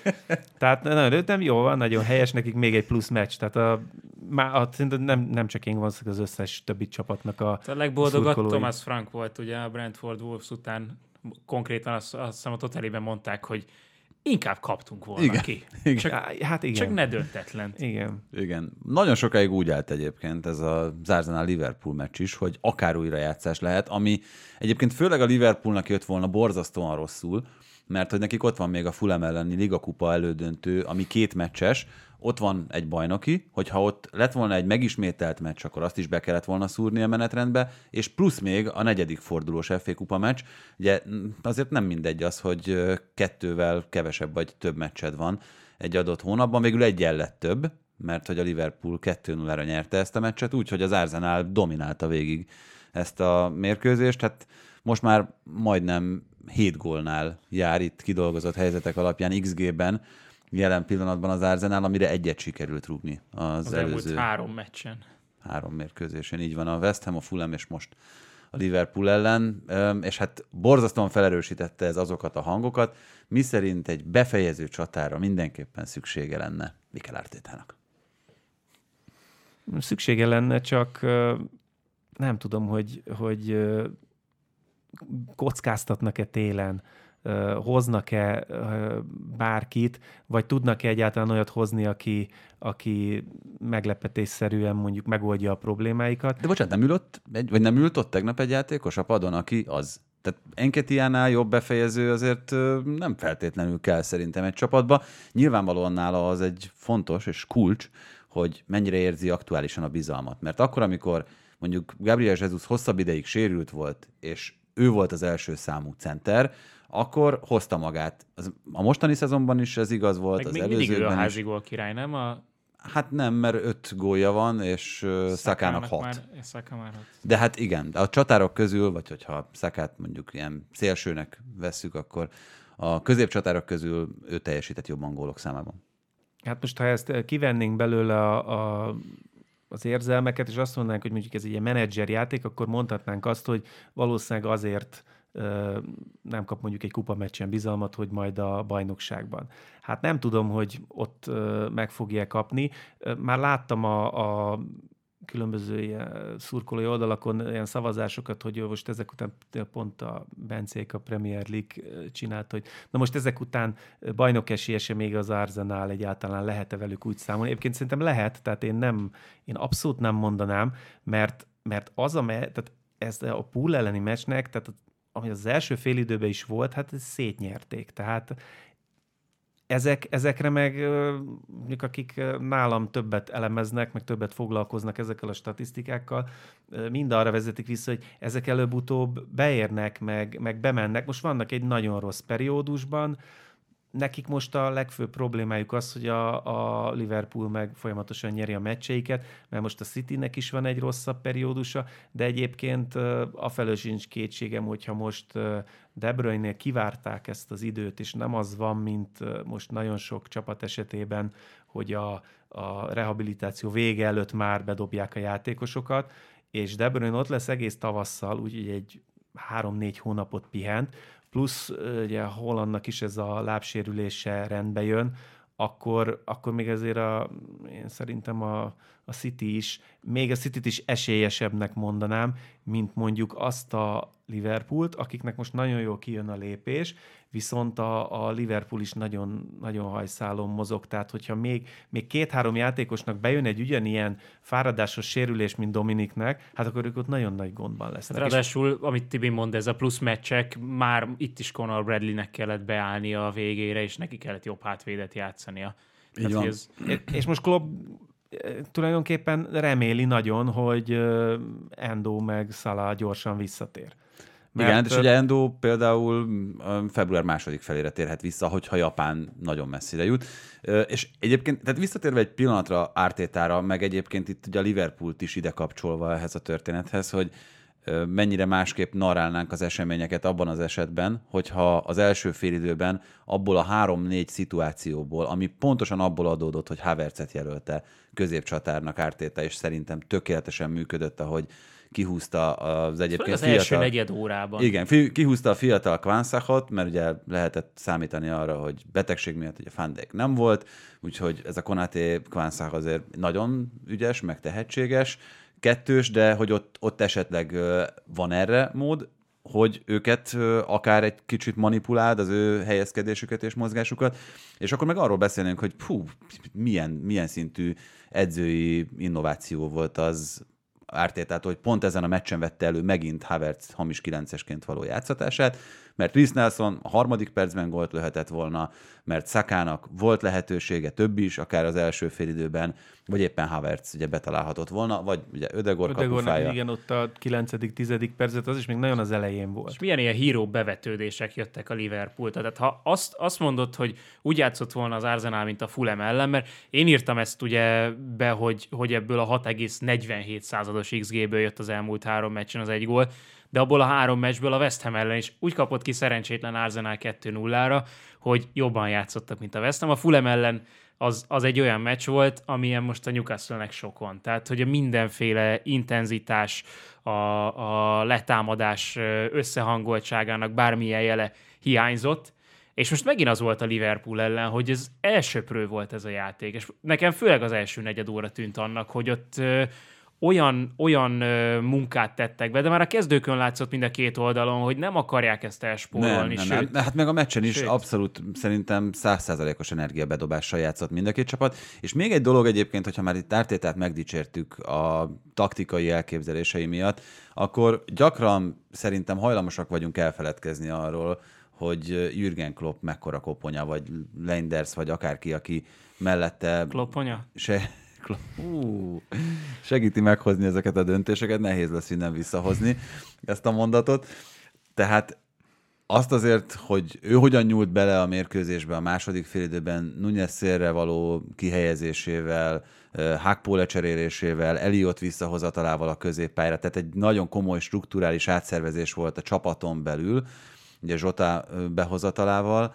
Tehát nagyon örültem, jó van, nagyon helyes, nekik még egy plusz meccs. Tehát a, már, a, nem, nem csak én van, az összes többi csapatnak a A legboldogabb Thomas Frank volt ugye a Brentford Wolves után, konkrétan azt, azt hiszem a Totalében mondták, hogy inkább kaptunk volna igen. ki. Igen. Csak, hát igen. Csak ne döntetlen. Igen. Igen. Nagyon sokáig úgy állt egyébként ez a Arsenal Liverpool meccs is, hogy akár újrajátszás lehet, ami egyébként főleg a Liverpoolnak jött volna borzasztóan rosszul, mert hogy nekik ott van még a Fulham elleni ligakupa elődöntő, ami két meccses, ott van egy bajnoki, hogyha ott lett volna egy megismételt meccs, akkor azt is be kellett volna szúrni a menetrendbe, és plusz még a negyedik fordulós FA kupa meccs. Ugye azért nem mindegy az, hogy kettővel kevesebb vagy több meccsed van egy adott hónapban, végül egy lett több, mert hogy a Liverpool 2-0-ra nyerte ezt a meccset, úgyhogy az Arsenal dominálta végig ezt a mérkőzést. Hát most már majdnem 7 gólnál jár itt kidolgozott helyzetek alapján XG-ben, jelen pillanatban az Arsenal, amire egyet sikerült rúgni az, az előző három meccsen. Három mérkőzésen, így van. A West Ham, a Fulham és most a Liverpool ellen, és hát borzasztóan felerősítette ez azokat a hangokat, mi szerint egy befejező csatára mindenképpen szüksége lenne Mikel Artétának. Szüksége lenne, csak nem tudom, hogy, hogy kockáztatnak-e télen, hoznak-e bárkit, vagy tudnak-e egyáltalán olyat hozni, aki, aki meglepetésszerűen mondjuk megoldja a problémáikat. De bocsánat, nem ült vagy nem ült ott tegnap egy játékos a padon, aki az? Tehát Enketiánál jobb befejező azért nem feltétlenül kell szerintem egy csapatba. Nyilvánvalóan nála az egy fontos és kulcs, hogy mennyire érzi aktuálisan a bizalmat. Mert akkor, amikor mondjuk Gabriel Jesus hosszabb ideig sérült volt, és ő volt az első számú center, akkor hozta magát. Az, a mostani szezonban is ez igaz volt, Meg az még előzőben mindig ő a is. házi gól király, nem? A Hát nem, mert öt gólja van, és Szakának hat. Már, Szaka már hat. De hát igen, a csatárok közül, vagy hogyha Szakát mondjuk ilyen szélsőnek vesszük, akkor a középcsatárok közül ő teljesített jobban gólok számában. Hát most, ha ezt kivennénk belőle a, a az érzelmeket, és azt mondanánk, hogy mondjuk ez egy ilyen menedzser játék, akkor mondhatnánk azt, hogy valószínűleg azért nem kap mondjuk egy kupameccsen bizalmat, hogy majd a bajnokságban. Hát nem tudom, hogy ott meg fogja kapni. Már láttam a, a különböző ilyen szurkolói oldalakon ilyen szavazásokat, hogy most ezek után pont a Bencék a Premier League csinált, hogy na most ezek után bajnok esélyese még az Arsenal egyáltalán lehet-e velük úgy számolni. Egyébként szerintem lehet, tehát én nem, én abszolút nem mondanám, mert, mert az a, me, tehát ez a pool elleni meccsnek, tehát ami az első fél időben is volt, hát szétnyerték. Tehát ezek, ezekre meg, mondjuk akik nálam többet elemeznek, meg többet foglalkoznak ezekkel a statisztikákkal, mind arra vezetik vissza, hogy ezek előbb-utóbb beérnek, meg, meg bemennek. Most vannak egy nagyon rossz periódusban, nekik most a legfőbb problémájuk az, hogy a, a Liverpool meg folyamatosan nyeri a meccseiket, mert most a Citynek is van egy rosszabb periódusa, de egyébként afelől sincs kétségem, hogyha most De Bruyne kivárták ezt az időt, és nem az van, mint most nagyon sok csapat esetében, hogy a, a rehabilitáció vége előtt már bedobják a játékosokat, és De Bruyne ott lesz egész tavasszal, úgyhogy egy három-négy hónapot pihent, plusz ugye Hollandnak is ez a lábsérülése rendbe jön, akkor, akkor még azért a, én szerintem a, a City is, még a City-t is esélyesebbnek mondanám, mint mondjuk azt a Liverpoolt, akiknek most nagyon jól kijön a lépés, viszont a, a Liverpool is nagyon, nagyon hajszálon mozog, tehát hogyha még, még két-három játékosnak bejön egy ugyanilyen fáradásos sérülés, mint Dominiknek, hát akkor ők ott nagyon nagy gondban lesznek. Hát ráadásul, amit Tibi mond, ez a plusz meccsek, már itt is Conor Bradleynek kellett beállnia a végére, és neki kellett jobb hátvédet játszania. Így van. Ez... És most Klopp tulajdonképpen reméli nagyon, hogy Endo meg Salah gyorsan visszatér. Mert... Igen, és ugye Endo például február második felére térhet vissza, hogyha Japán nagyon messzire jut. És egyébként, tehát visszatérve egy pillanatra Ártétára, meg egyébként itt ugye a Liverpoolt is ide kapcsolva ehhez a történethez, hogy mennyire másképp narálnánk az eseményeket abban az esetben, hogyha az első félidőben abból a három-négy szituációból, ami pontosan abból adódott, hogy Havertzet jelölte középcsatárnak Ártéta, és szerintem tökéletesen működött, ahogy kihúzta az egyébként az fiatal... első negyed órában. Igen, fi, kihúzta a fiatal Kvanszachot, mert ugye lehetett számítani arra, hogy betegség miatt ugye Fandék nem volt, úgyhogy ez a Konaté Kvanszach azért nagyon ügyes, meg tehetséges, kettős, de hogy ott, ott esetleg van erre mód, hogy őket akár egy kicsit manipuláld, az ő helyezkedésüket és mozgásukat, és akkor meg arról beszélünk, hogy hú, milyen, milyen szintű edzői innováció volt az Ártétától, hogy pont ezen a meccsen vette elő megint Havertz hamis kilencesként való játszatását, mert Chris Nelson a harmadik percben gólt löhetett volna, mert Szakának volt lehetősége, több is, akár az első félidőben, vagy éppen Havertz ugye betalálhatott volna, vagy ugye Ödegor, Ödegor kapufája. igen, ott a 9.-10. percet, az is még nagyon az elején volt. És milyen ilyen híró bevetődések jöttek a liverpool Tehát ha azt, azt mondod, hogy úgy játszott volna az Arsenal, mint a Fulham ellen, mert én írtam ezt ugye be, hogy, hogy ebből a 6,47 százados XG-ből jött az elmúlt három meccsen az egy gól, de abból a három meccsből a West Ham ellen is úgy kapott ki szerencsétlen Arsenal 2-0-ra, hogy jobban játszottak, mint a West Ham. A Fulham ellen az, az egy olyan meccs volt, amilyen most a Newcastle-nek sok van. Tehát, hogy a mindenféle intenzitás, a, a letámadás összehangoltságának bármilyen jele hiányzott, és most megint az volt a Liverpool ellen, hogy ez elsőprő volt ez a játék, és nekem főleg az első negyed óra tűnt annak, hogy ott olyan, olyan ö, munkát tettek be, de már a kezdőkön látszott mind a két oldalon, hogy nem akarják ezt elspórolni. Nem, nem, sőt, nem. Hát meg a meccsen is sőt. abszolút szerintem százszázalékos energiabedobással játszott mind a két csapat. És még egy dolog egyébként, hogyha már itt Ártétát megdicsértük a taktikai elképzelései miatt, akkor gyakran szerintem hajlamosak vagyunk elfeledkezni arról, hogy Jürgen Klopp mekkora koponya, vagy Leinders, vagy akárki, aki mellette... Klopponya? Se, Hú, segíti meghozni ezeket a döntéseket, nehéz lesz innen visszahozni ezt a mondatot. Tehát azt azért, hogy ő hogyan nyúlt bele a mérkőzésbe a második félidőben Nunez szélre való kihelyezésével, Hakpo lecserélésével, Eliott visszahozatalával a középpályára, tehát egy nagyon komoly strukturális átszervezés volt a csapaton belül, ugye Zsota behozatalával,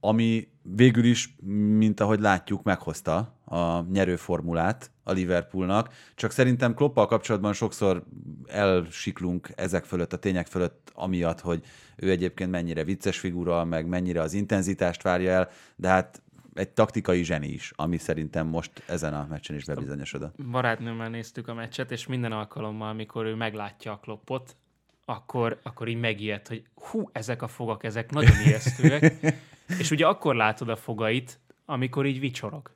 ami végül is, mint ahogy látjuk, meghozta a nyerőformulát a Liverpoolnak, csak szerintem Kloppal kapcsolatban sokszor elsiklunk ezek fölött, a tények fölött, amiatt, hogy ő egyébként mennyire vicces figura, meg mennyire az intenzitást várja el, de hát egy taktikai zseni is, ami szerintem most ezen a meccsen is bebizonyosodott. Barátnőmmel néztük a meccset, és minden alkalommal, amikor ő meglátja a kloppot, akkor, akkor így megijed, hogy hú, ezek a fogak, ezek nagyon ijesztőek. és ugye akkor látod a fogait, amikor így vicsorog.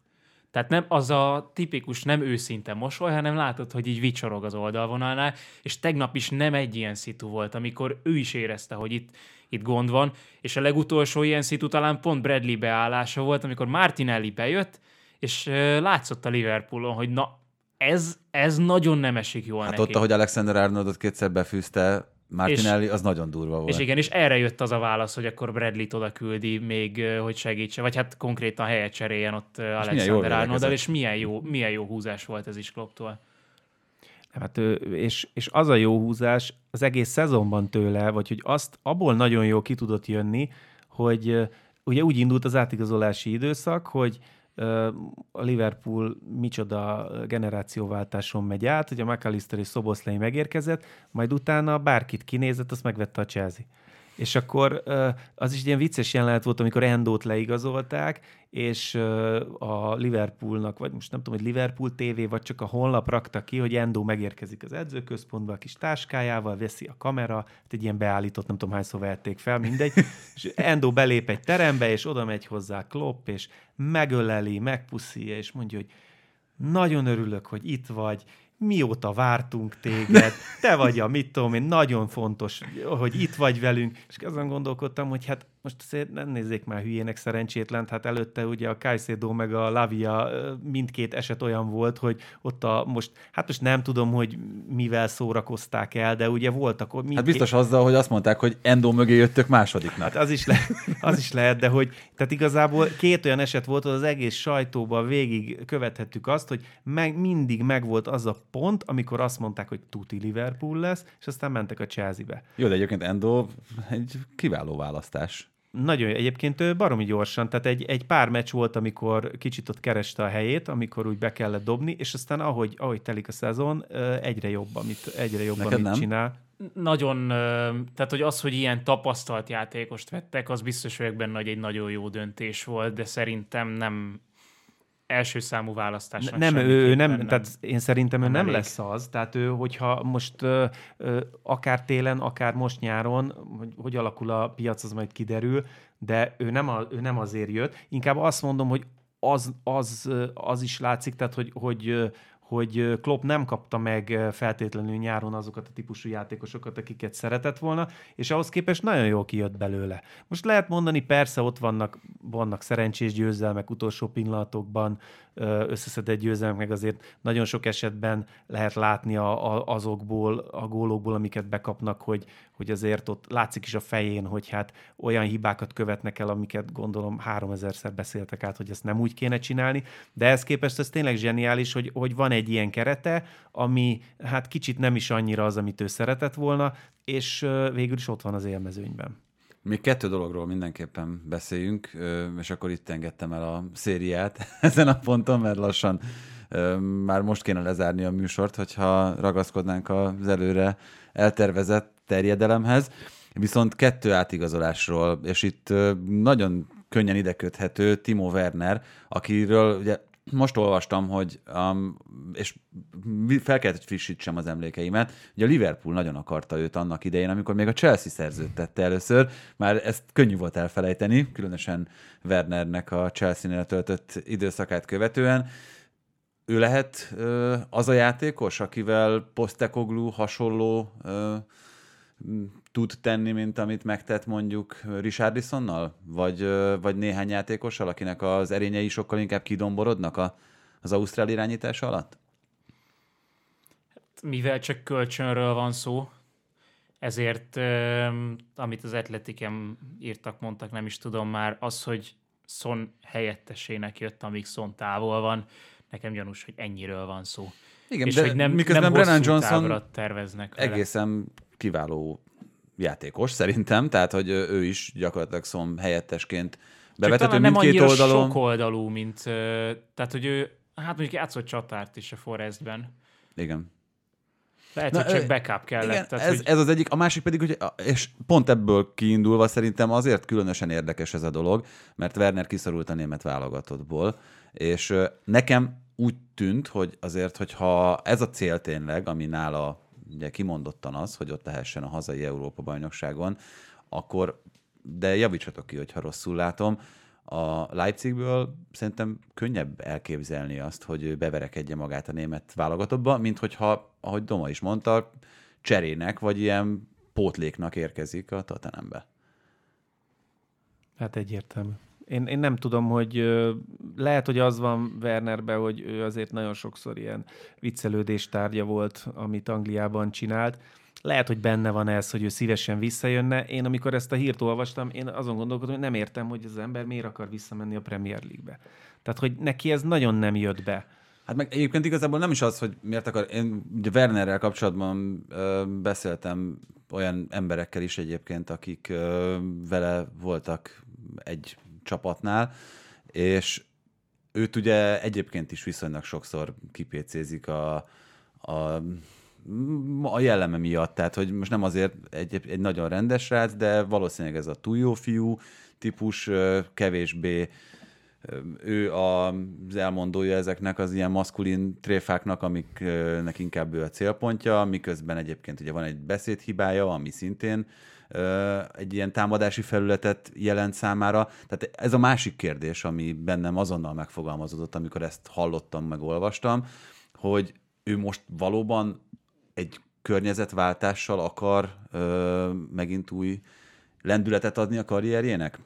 Tehát nem az a tipikus, nem őszinte mosoly, hanem látod, hogy így vicsorog az oldalvonalnál, és tegnap is nem egy ilyen szitu volt, amikor ő is érezte, hogy itt, itt gond van, és a legutolsó ilyen szitu talán pont Bradley beállása volt, amikor Martinelli bejött, és látszott a Liverpoolon, hogy na, ez, ez nagyon nem esik jól hát neki. ott, ahogy Alexander Arnoldot kétszer befűzte, Martinelli, és, az nagyon durva volt. És igen, és erre jött az a válasz, hogy akkor Bradley-t oda küldi még, hogy segítse, vagy hát konkrétan helyet cseréljen ott Alexander Arnoldal, és milyen jó, milyen jó húzás volt ez is Klopptól. Hát, és, és az a jó húzás az egész szezonban tőle, vagy hogy azt abból nagyon jó ki tudott jönni, hogy ugye úgy indult az átigazolási időszak, hogy a Liverpool micsoda generációváltáson megy át, a McAllister és Szoboszlai megérkezett, majd utána bárkit kinézett, azt megvette a Chelsea. És akkor az is ilyen vicces jelenet volt, amikor Endót leigazolták, és a Liverpoolnak, vagy most nem tudom, hogy Liverpool TV, vagy csak a honlap rakta ki, hogy Endó megérkezik az edzőközpontba a kis táskájával, veszi a kamera, hát egy ilyen beállított, nem tudom hányszor vehették fel, mindegy, és Endó belép egy terembe, és oda megy hozzá Klopp, és megöleli, megpuszíja, és mondja, hogy nagyon örülök, hogy itt vagy, mióta vártunk téged, te vagy a mit tudom én, nagyon fontos, hogy itt vagy velünk, és azon gondolkodtam, hogy hát most azért nem nézzék már hülyének szerencsétlen, hát előtte ugye a Kajszédó meg a Lavia mindkét eset olyan volt, hogy ott a most, hát most nem tudom, hogy mivel szórakozták el, de ugye voltak... Mindkét... Hát biztos azzal, hogy azt mondták, hogy Endo mögé jöttök másodiknak. Hát az is, le, az is lehet, de hogy tehát igazából két olyan eset volt, hogy az egész sajtóban végig követhettük azt, hogy meg, mindig megvolt az a pont, amikor azt mondták, hogy tuti Liverpool lesz, és aztán mentek a Chelsea-be. Jó, de egyébként Endo egy kiváló választás. Nagyon egyébként baromi gyorsan, tehát egy, egy pár meccs volt, amikor kicsit ott kereste a helyét, amikor úgy be kellett dobni, és aztán ahogy, ahogy telik a szezon, egyre jobb, amit, egyre jobb, Neked amit nem? csinál. Nagyon, tehát hogy az, hogy ilyen tapasztalt játékost vettek, az biztos vagyok benne, hogy egy nagyon jó döntés volt, de szerintem nem első számú választás. Nem, ő nem, nem, tehát én szerintem ő nem, nem lesz az, tehát ő, hogyha most ö, ö, akár télen, akár most nyáron, hogy, hogy alakul a piac, az majd kiderül, de ő nem, a, ő nem azért jött. Inkább azt mondom, hogy az, az, az is látszik, tehát hogy, hogy hogy Klopp nem kapta meg feltétlenül nyáron azokat a típusú játékosokat, akiket szeretett volna, és ahhoz képest nagyon jól kijött belőle. Most lehet mondani, persze ott vannak, vannak szerencsés győzelmek utolsó pillanatokban, összeszedett győzelmek, meg azért nagyon sok esetben lehet látni a, a, azokból, a gólokból, amiket bekapnak, hogy, hogy azért ott látszik is a fején, hogy hát olyan hibákat követnek el, amiket gondolom három ezerszer beszéltek át, hogy ezt nem úgy kéne csinálni, de ez képest ez tényleg zseniális, hogy, hogy van egy ilyen kerete, ami hát kicsit nem is annyira az, amit ő szeretett volna, és végül is ott van az élmezőnyben. Még kettő dologról mindenképpen beszéljünk, és akkor itt engedtem el a szériát ezen a ponton, mert lassan már most kéne lezárni a műsort, hogyha ragaszkodnánk az előre eltervezett terjedelemhez. Viszont kettő átigazolásról, és itt nagyon könnyen ideköthető Timo Werner, akiről ugye most olvastam, hogy, um, és fel kellett, hogy frissítsem az emlékeimet, hogy a Liverpool nagyon akarta őt annak idején, amikor még a Chelsea szerződtette először, már ezt könnyű volt elfelejteni, különösen Wernernek a Chelsea-nél töltött időszakát követően. Ő lehet ö, az a játékos, akivel Postekoglu hasonló ö, tud tenni, mint amit megtett mondjuk Richardisonnal? Vagy, vagy néhány játékossal, akinek az erényei sokkal inkább kidomborodnak a, az Ausztrál irányítása alatt? Hát, mivel csak kölcsönről van szó, ezért, amit az Atletikem írtak, mondtak, nem is tudom már, az, hogy Son helyettesének jött, amíg Son távol van, nekem gyanús, hogy ennyiről van szó. Igen, és de hogy nem, miközben nem Brennan Johnson terveznek vele. egészen kiváló játékos szerintem, tehát hogy ő is gyakorlatilag szom helyettesként bevetető mindkét nem oldalon. sok oldalú, mint, tehát hogy ő, hát mondjuk játszott csatárt is a Forestben. Igen. Lehet, Na, hogy csak backup kellett. Igen, tehát, ez, hogy... ez az egyik, a másik pedig, hogy, és pont ebből kiindulva szerintem azért különösen érdekes ez a dolog, mert Werner kiszorult a német válogatottból, és nekem úgy tűnt, hogy azért, hogyha ez a cél tényleg, ami nála ugye kimondottan az, hogy ott lehessen a hazai Európa-bajnokságon, akkor, de javítsatok ki, hogyha rosszul látom, a Leipzigből szerintem könnyebb elképzelni azt, hogy beverekedje magát a német válogatottba, mint hogyha, ahogy Doma is mondta, cserének, vagy ilyen pótléknak érkezik a Tottenhambe. Hát egyértelmű. Én, én nem tudom, hogy lehet, hogy az van Wernerben, hogy ő azért nagyon sokszor ilyen viccelődés tárgya volt, amit Angliában csinált. Lehet, hogy benne van ez, hogy ő szívesen visszajönne. Én amikor ezt a hírt olvastam, én azon gondolkodom, hogy nem értem, hogy az ember miért akar visszamenni a Premier League-be. Tehát, hogy neki ez nagyon nem jött be. Hát meg egyébként igazából nem is az, hogy miért akar. Én ugye Wernerrel kapcsolatban ö, beszéltem olyan emberekkel is egyébként, akik ö, vele voltak egy csapatnál, és őt ugye egyébként is viszonylag sokszor kipécézik a, a a jelleme miatt, tehát hogy most nem azért egy, egy nagyon rendes rác, de valószínűleg ez a túl jó fiú típus, kevésbé ő az elmondója ezeknek az ilyen maszkulin tréfáknak, amiknek inkább ő a célpontja, miközben egyébként ugye van egy beszédhibája, ami szintén egy ilyen támadási felületet jelent számára. Tehát ez a másik kérdés, ami bennem azonnal megfogalmazódott, amikor ezt hallottam, meg olvastam, hogy ő most valóban egy környezetváltással akar ö, megint új lendületet adni a karrierjének?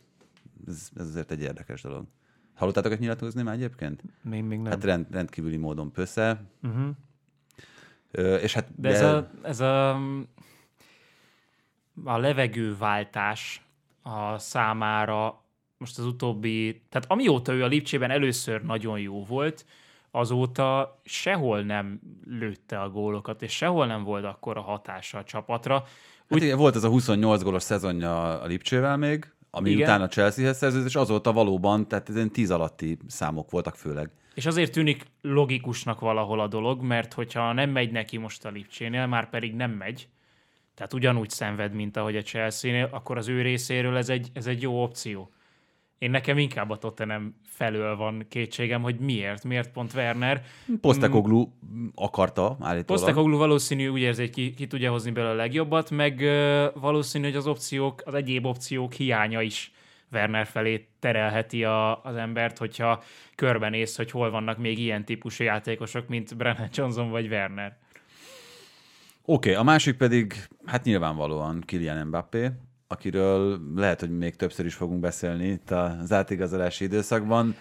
Ez, ez azért egy érdekes dolog. Hallottátok ezt nyilatkozni már egyébként? Még, még nem. Hát rend, rendkívüli módon pösze. Uh-huh. Ö, és hát, de, de ez, a, ez a a levegőváltás a számára most az utóbbi, tehát amióta ő a Lipcsében először nagyon jó volt, azóta sehol nem lőtte a gólokat, és sehol nem volt akkor a hatása a csapatra. Hát Úgy... Hát igen, volt ez a 28 gólos szezonja a Lipcsével még, ami igen. utána a Chelseahez szerződött, és azóta valóban, tehát ezen 10 alatti számok voltak főleg. És azért tűnik logikusnak valahol a dolog, mert hogyha nem megy neki most a Lipcsénél, már pedig nem megy, tehát ugyanúgy szenved, mint ahogy a Chelsea-nél, akkor az ő részéről ez egy, ez egy jó opció. Én nekem inkább a Tottenham felől van kétségem, hogy miért, miért pont Werner. Postekoglu akarta állítólag. Postekoglu valószínű úgy érzi, hogy ki, ki tudja hozni belőle a legjobbat, meg valószínű, hogy az opciók, az egyéb opciók hiánya is Werner felé terelheti a, az embert, hogyha körbenéz, hogy hol vannak még ilyen típusú játékosok, mint Brennan Johnson vagy Werner. Oké, okay, a másik pedig, hát nyilvánvalóan Kylian Mbappé, akiről lehet, hogy még többször is fogunk beszélni itt az átigazolási időszakban.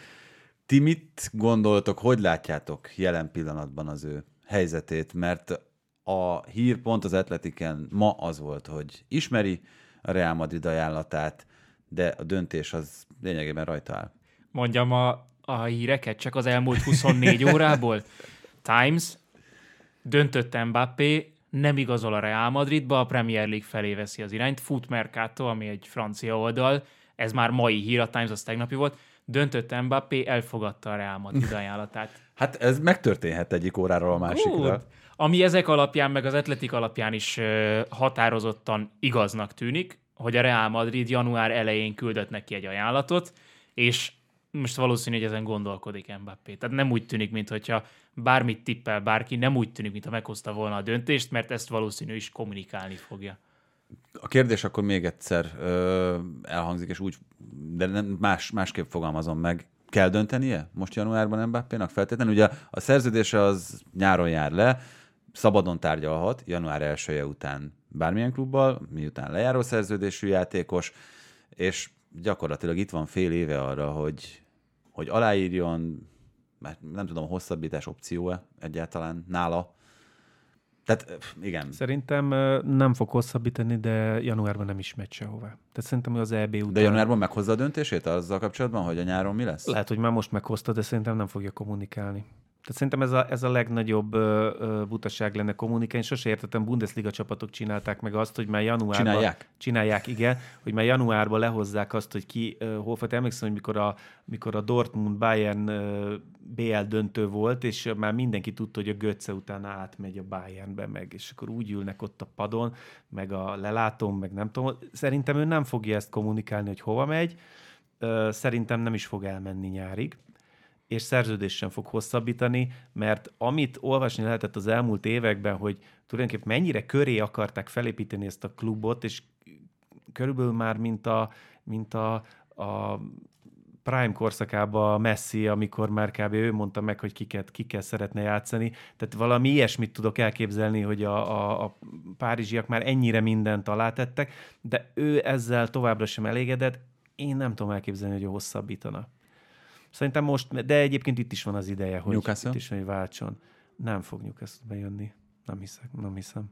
Ti mit gondoltok, hogy látjátok jelen pillanatban az ő helyzetét? Mert a hír pont az Atletiken ma az volt, hogy ismeri a Real Madrid ajánlatát, de a döntés az lényegében rajta áll. Mondjam a, a híreket csak az elmúlt 24 órából. Times, döntött Mbappé, nem igazol a Real Madridba, a Premier League felé veszi az irányt. Fut Mercato, ami egy francia oldal, ez már mai hír, a Times az tegnapi volt, döntött Mbappé, elfogadta a Real Madrid ajánlatát. Hát ez megtörténhet egyik óráról a másikra. Good. Ami ezek alapján, meg az Atletik alapján is határozottan igaznak tűnik, hogy a Real Madrid január elején küldött neki egy ajánlatot, és most valószínű, hogy ezen gondolkodik Mbappé. Tehát nem úgy tűnik, mintha bármit tippel bárki, nem úgy tűnik, mintha meghozta volna a döntést, mert ezt valószínű is kommunikálni fogja. A kérdés akkor még egyszer ö, elhangzik, és úgy, de nem, más, másképp fogalmazom meg. Kell döntenie most januárban Mbappénak feltétlenül? Ugye a szerződése az nyáron jár le, szabadon tárgyalhat január 1 után bármilyen klubbal, miután lejáró szerződésű játékos, és gyakorlatilag itt van fél éve arra, hogy, hogy aláírjon, mert nem tudom, a hosszabbítás opció-e egyáltalán nála. Tehát igen. Szerintem nem fog hosszabbítani, de januárban nem is megy sehová. Tehát szerintem az EB után... De januárban meghozza a döntését azzal kapcsolatban, hogy a nyáron mi lesz? Lehet, hogy már most meghozta, de szerintem nem fogja kommunikálni. Tehát szerintem ez a, ez a legnagyobb ö, ö, butaság lenne kommunikálni. Sose értettem, Bundesliga csapatok csinálták meg azt, hogy már januárban... Csinálják? Csinálják, igen. Hogy már januárban lehozzák azt, hogy ki hol fog. Emlékszem, hogy mikor a, mikor a Dortmund Bayern ö, BL döntő volt, és már mindenki tudta, hogy a Götze utána átmegy a Bayernbe meg, és akkor úgy ülnek ott a padon, meg a lelátón, meg nem tudom. Szerintem ő nem fogja ezt kommunikálni, hogy hova megy. Szerintem nem is fog elmenni nyárig és szerződés sem fog hosszabbítani, mert amit olvasni lehetett az elmúlt években, hogy tulajdonképpen mennyire köré akarták felépíteni ezt a klubot, és körülbelül már mint a, mint a, a prime korszakában Messi, amikor már kb. ő mondta meg, hogy kiket, kikkel szeretne játszani. Tehát valami ilyesmit tudok elképzelni, hogy a, a, a párizsiak már ennyire mindent alátettek, de ő ezzel továbbra sem elégedett. Én nem tudom elképzelni, hogy ő hosszabbítana. Szerintem most, de egyébként itt is van az ideje, hogy Newcastle? itt is hogy váltson. Nem fog Newcastle bejönni. Nem hiszem, nem hiszem.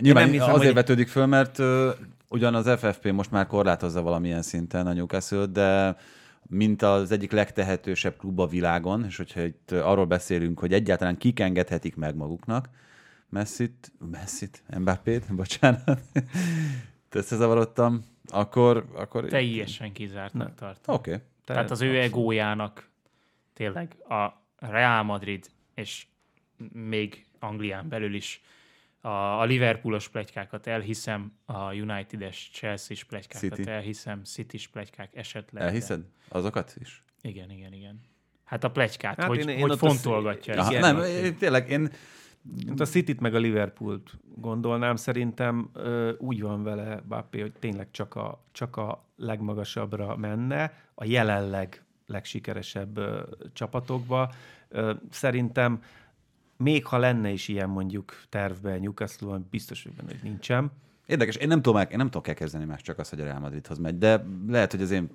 Nyilván nem hiszem, hiszem, azért hogy- vetődik föl, mert uh, ugyan az FFP most már korlátozza valamilyen szinten a newcastle de mint az egyik legtehetősebb klub a világon, és hogyha itt arról beszélünk, hogy egyáltalán kik engedhetik meg maguknak, Messit, Messit, Mbappét, bocsánat, összezavarodtam, akkor... akkor Teljesen kizártnak tartom. Oké. Okay. Tehát az ő egójának tényleg a Real Madrid, és még Anglián belül is a, a Liverpoolos plegykákat elhiszem, a United-es Chelsea-s plegykákat City. elhiszem, City-s plegykák esetleg. Elhiszed? Azokat is? De... Igen, igen, igen. Hát a plegykát, Hát hát hogy, én- én, hogy ott az- fontolgatja. Igen. Aha, nem, tényleg én Hát a City-t meg a Liverpoolt gondolnám, szerintem ö, úgy van vele Bappé, hogy tényleg csak a, csak a legmagasabbra menne, a jelenleg legsikeresebb ö, csapatokba. Ö, szerintem még ha lenne is ilyen mondjuk tervben Newcastle-ban, biztos, hogy benne, hogy nincsen. Érdekes, én nem tudom, én nem tudok elkezdeni más csak azt, hogy a Real Madridhoz megy, de lehet, hogy az én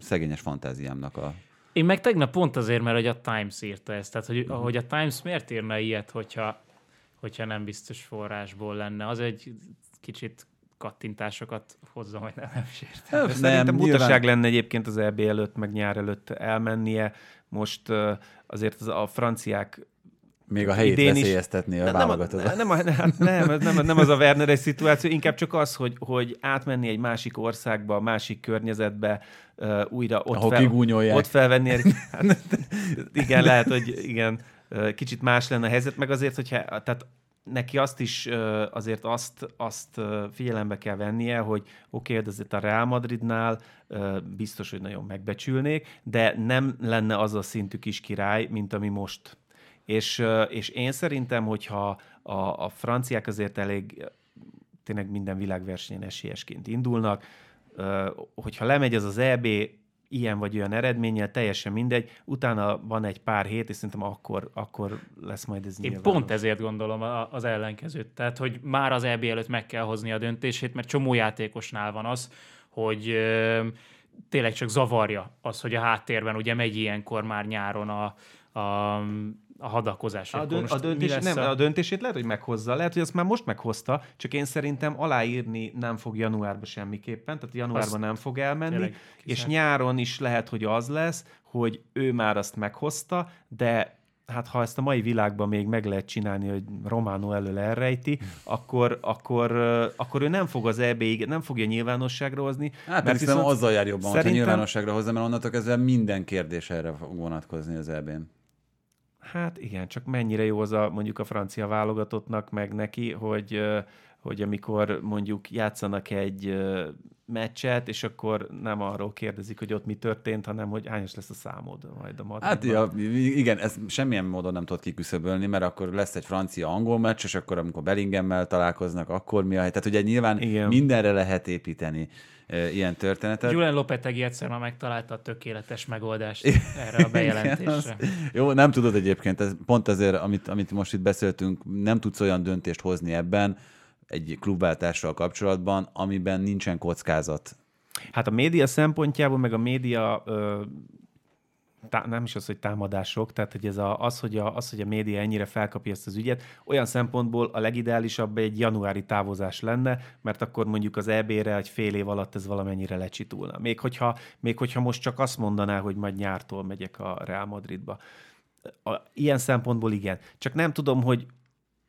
szegényes fantáziámnak a... Én meg tegnap pont azért, mert hogy a Times írta ezt. Tehát, hogy, hogy a Times miért írna ilyet, hogyha, hogyha nem biztos forrásból lenne. Az egy kicsit kattintásokat hozza, hogy nem, nem is értem. Nem, Szerintem butaság lenne egyébként az EB előtt, meg nyár előtt elmennie. Most azért az, a franciák Még a helyét idén is- veszélyeztetni a nem, a, válogatót. nem, nem, nem, nem az a Werneres szituáció, inkább csak az, hogy, hogy átmenni egy másik országba, másik környezetbe, uh, újra ott, Ahol kigúnyolják. ott felvenni. Hát, igen, lehet, hogy igen, kicsit más lenne a helyzet, meg azért, hogyha tehát neki azt is azért azt, azt figyelembe kell vennie, hogy oké, okay, azért a Real Madridnál biztos, hogy nagyon megbecsülnék, de nem lenne az a szintű kis király, mint ami most. És, és én szerintem, hogyha a, a franciák azért elég tényleg minden világversenyen esélyesként indulnak, hogyha lemegy ez az EB ilyen vagy olyan eredménnyel, teljesen mindegy, utána van egy pár hét, és szerintem akkor, akkor lesz majd ez Én nyilvános. pont ezért gondolom az ellenkezőt. Tehát, hogy már az EB előtt meg kell hozni a döntését, mert csomó játékosnál van az, hogy ö, tényleg csak zavarja az, hogy a háttérben ugye megy ilyenkor már nyáron a, a, a hadakozás. A, dönt, a, döntés, nem, a döntését lehet, hogy meghozza. Lehet, hogy azt már most meghozta, csak én szerintem aláírni nem fog januárban semmiképpen, tehát januárban Azt nem fog elmenni, és nyáron is lehet, hogy az lesz, hogy ő már azt meghozta, de hát ha ezt a mai világban még meg lehet csinálni, hogy Romano elől elrejti, akkor, akkor, akkor ő nem fog az eb nem fogja nyilvánosságra hozni. Hát mert viszont azzal jár jobban, szerintem... hogy nyilvánosságra hozza, mert onnantól kezdve minden kérdés erre fog vonatkozni az eb. Hát igen, csak mennyire jó az a mondjuk a francia válogatottnak, meg neki, hogy, hogy amikor mondjuk játszanak egy meccset, és akkor nem arról kérdezik, hogy ott mi történt, hanem hogy hányos lesz a számod majd a Madridban. Hát ja, igen, ez semmilyen módon nem tudod kiküszöbölni, mert akkor lesz egy francia-angol meccs, és akkor amikor Bellingemmel találkoznak, akkor mi a. Tehát ugye nyilván igen. mindenre lehet építeni e, ilyen történetet. Julian Lopetegi egyszer már megtalálta a tökéletes megoldást erre a bejelentésre. Igen, az, jó, nem tudod egyébként, ez pont azért, amit, amit most itt beszéltünk, nem tudsz olyan döntést hozni ebben, egy klubváltással kapcsolatban, amiben nincsen kockázat. Hát a média szempontjából, meg a média ö, tá, nem is az, hogy támadások, tehát hogy ez a, az, hogy a, az, hogy a média ennyire felkapja ezt az ügyet, olyan szempontból a legideálisabb egy januári távozás lenne, mert akkor mondjuk az EB-re egy fél év alatt ez valamennyire lecsitulna. Még hogyha, még hogyha most csak azt mondaná, hogy majd nyártól megyek a Real Madridba. A, ilyen szempontból igen. Csak nem tudom, hogy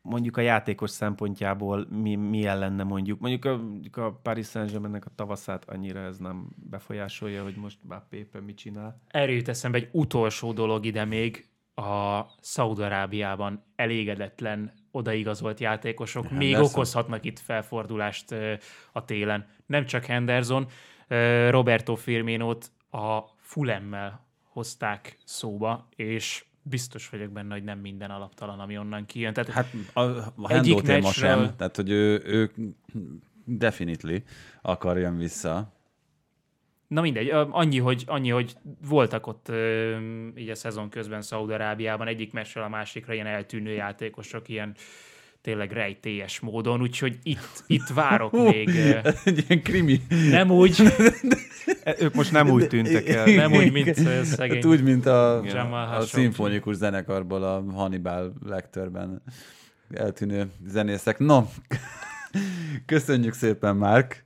mondjuk a játékos szempontjából mi, milyen lenne mondjuk. Mondjuk a, mondjuk a Paris Saint-Germainnek a tavaszát annyira ez nem befolyásolja, hogy most Mbappé éppen mit csinál. Erről jut eszembe egy utolsó dolog ide még, a Szaudarábiában elégedetlen odaigazolt játékosok Henderson. még okozhatnak itt felfordulást a télen. Nem csak Henderson, Roberto Firminót a Fulemmel hozták szóba, és biztos vagyok benne, hogy nem minden alaptalan, ami onnan kijön. Tehát hát a, a téma meccsről... sem, tehát hogy ő, ő definitely akarjon vissza. Na mindegy, annyi, hogy, annyi, hogy voltak ott így a szezon közben Szaudarábiában egyik meccsről a másikra ilyen eltűnő játékosok, ilyen tényleg rejtélyes módon, úgyhogy itt, itt várok még. Egy ilyen krimi. Nem úgy. Ők most nem úgy tűntek el. Nem úgy, mint szegény. Hát úgy, mint a, a szimfonikus zenekarból a Hannibal Lecterben eltűnő zenészek. No, köszönjük szépen, Márk.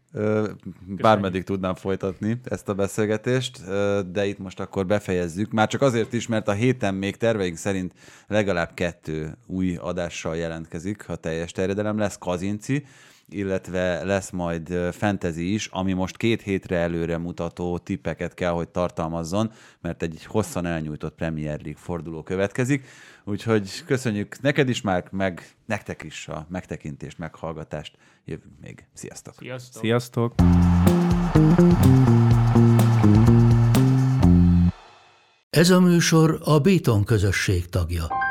Bármeddig tudnám folytatni ezt a beszélgetést, de itt most akkor befejezzük. Már csak azért is, mert a héten még terveink szerint legalább kettő új adással jelentkezik, ha teljes terjedelem lesz Kazinci, illetve lesz majd fantasy is, ami most két hétre előre mutató tippeket kell, hogy tartalmazzon, mert egy hosszan elnyújtott Premier League forduló következik. Úgyhogy köszönjük neked is, már meg nektek is a megtekintést, meghallgatást. Jövünk még. Sziasztok! Sziasztok! Sziasztok. Ez a műsor a Béton közösség tagja.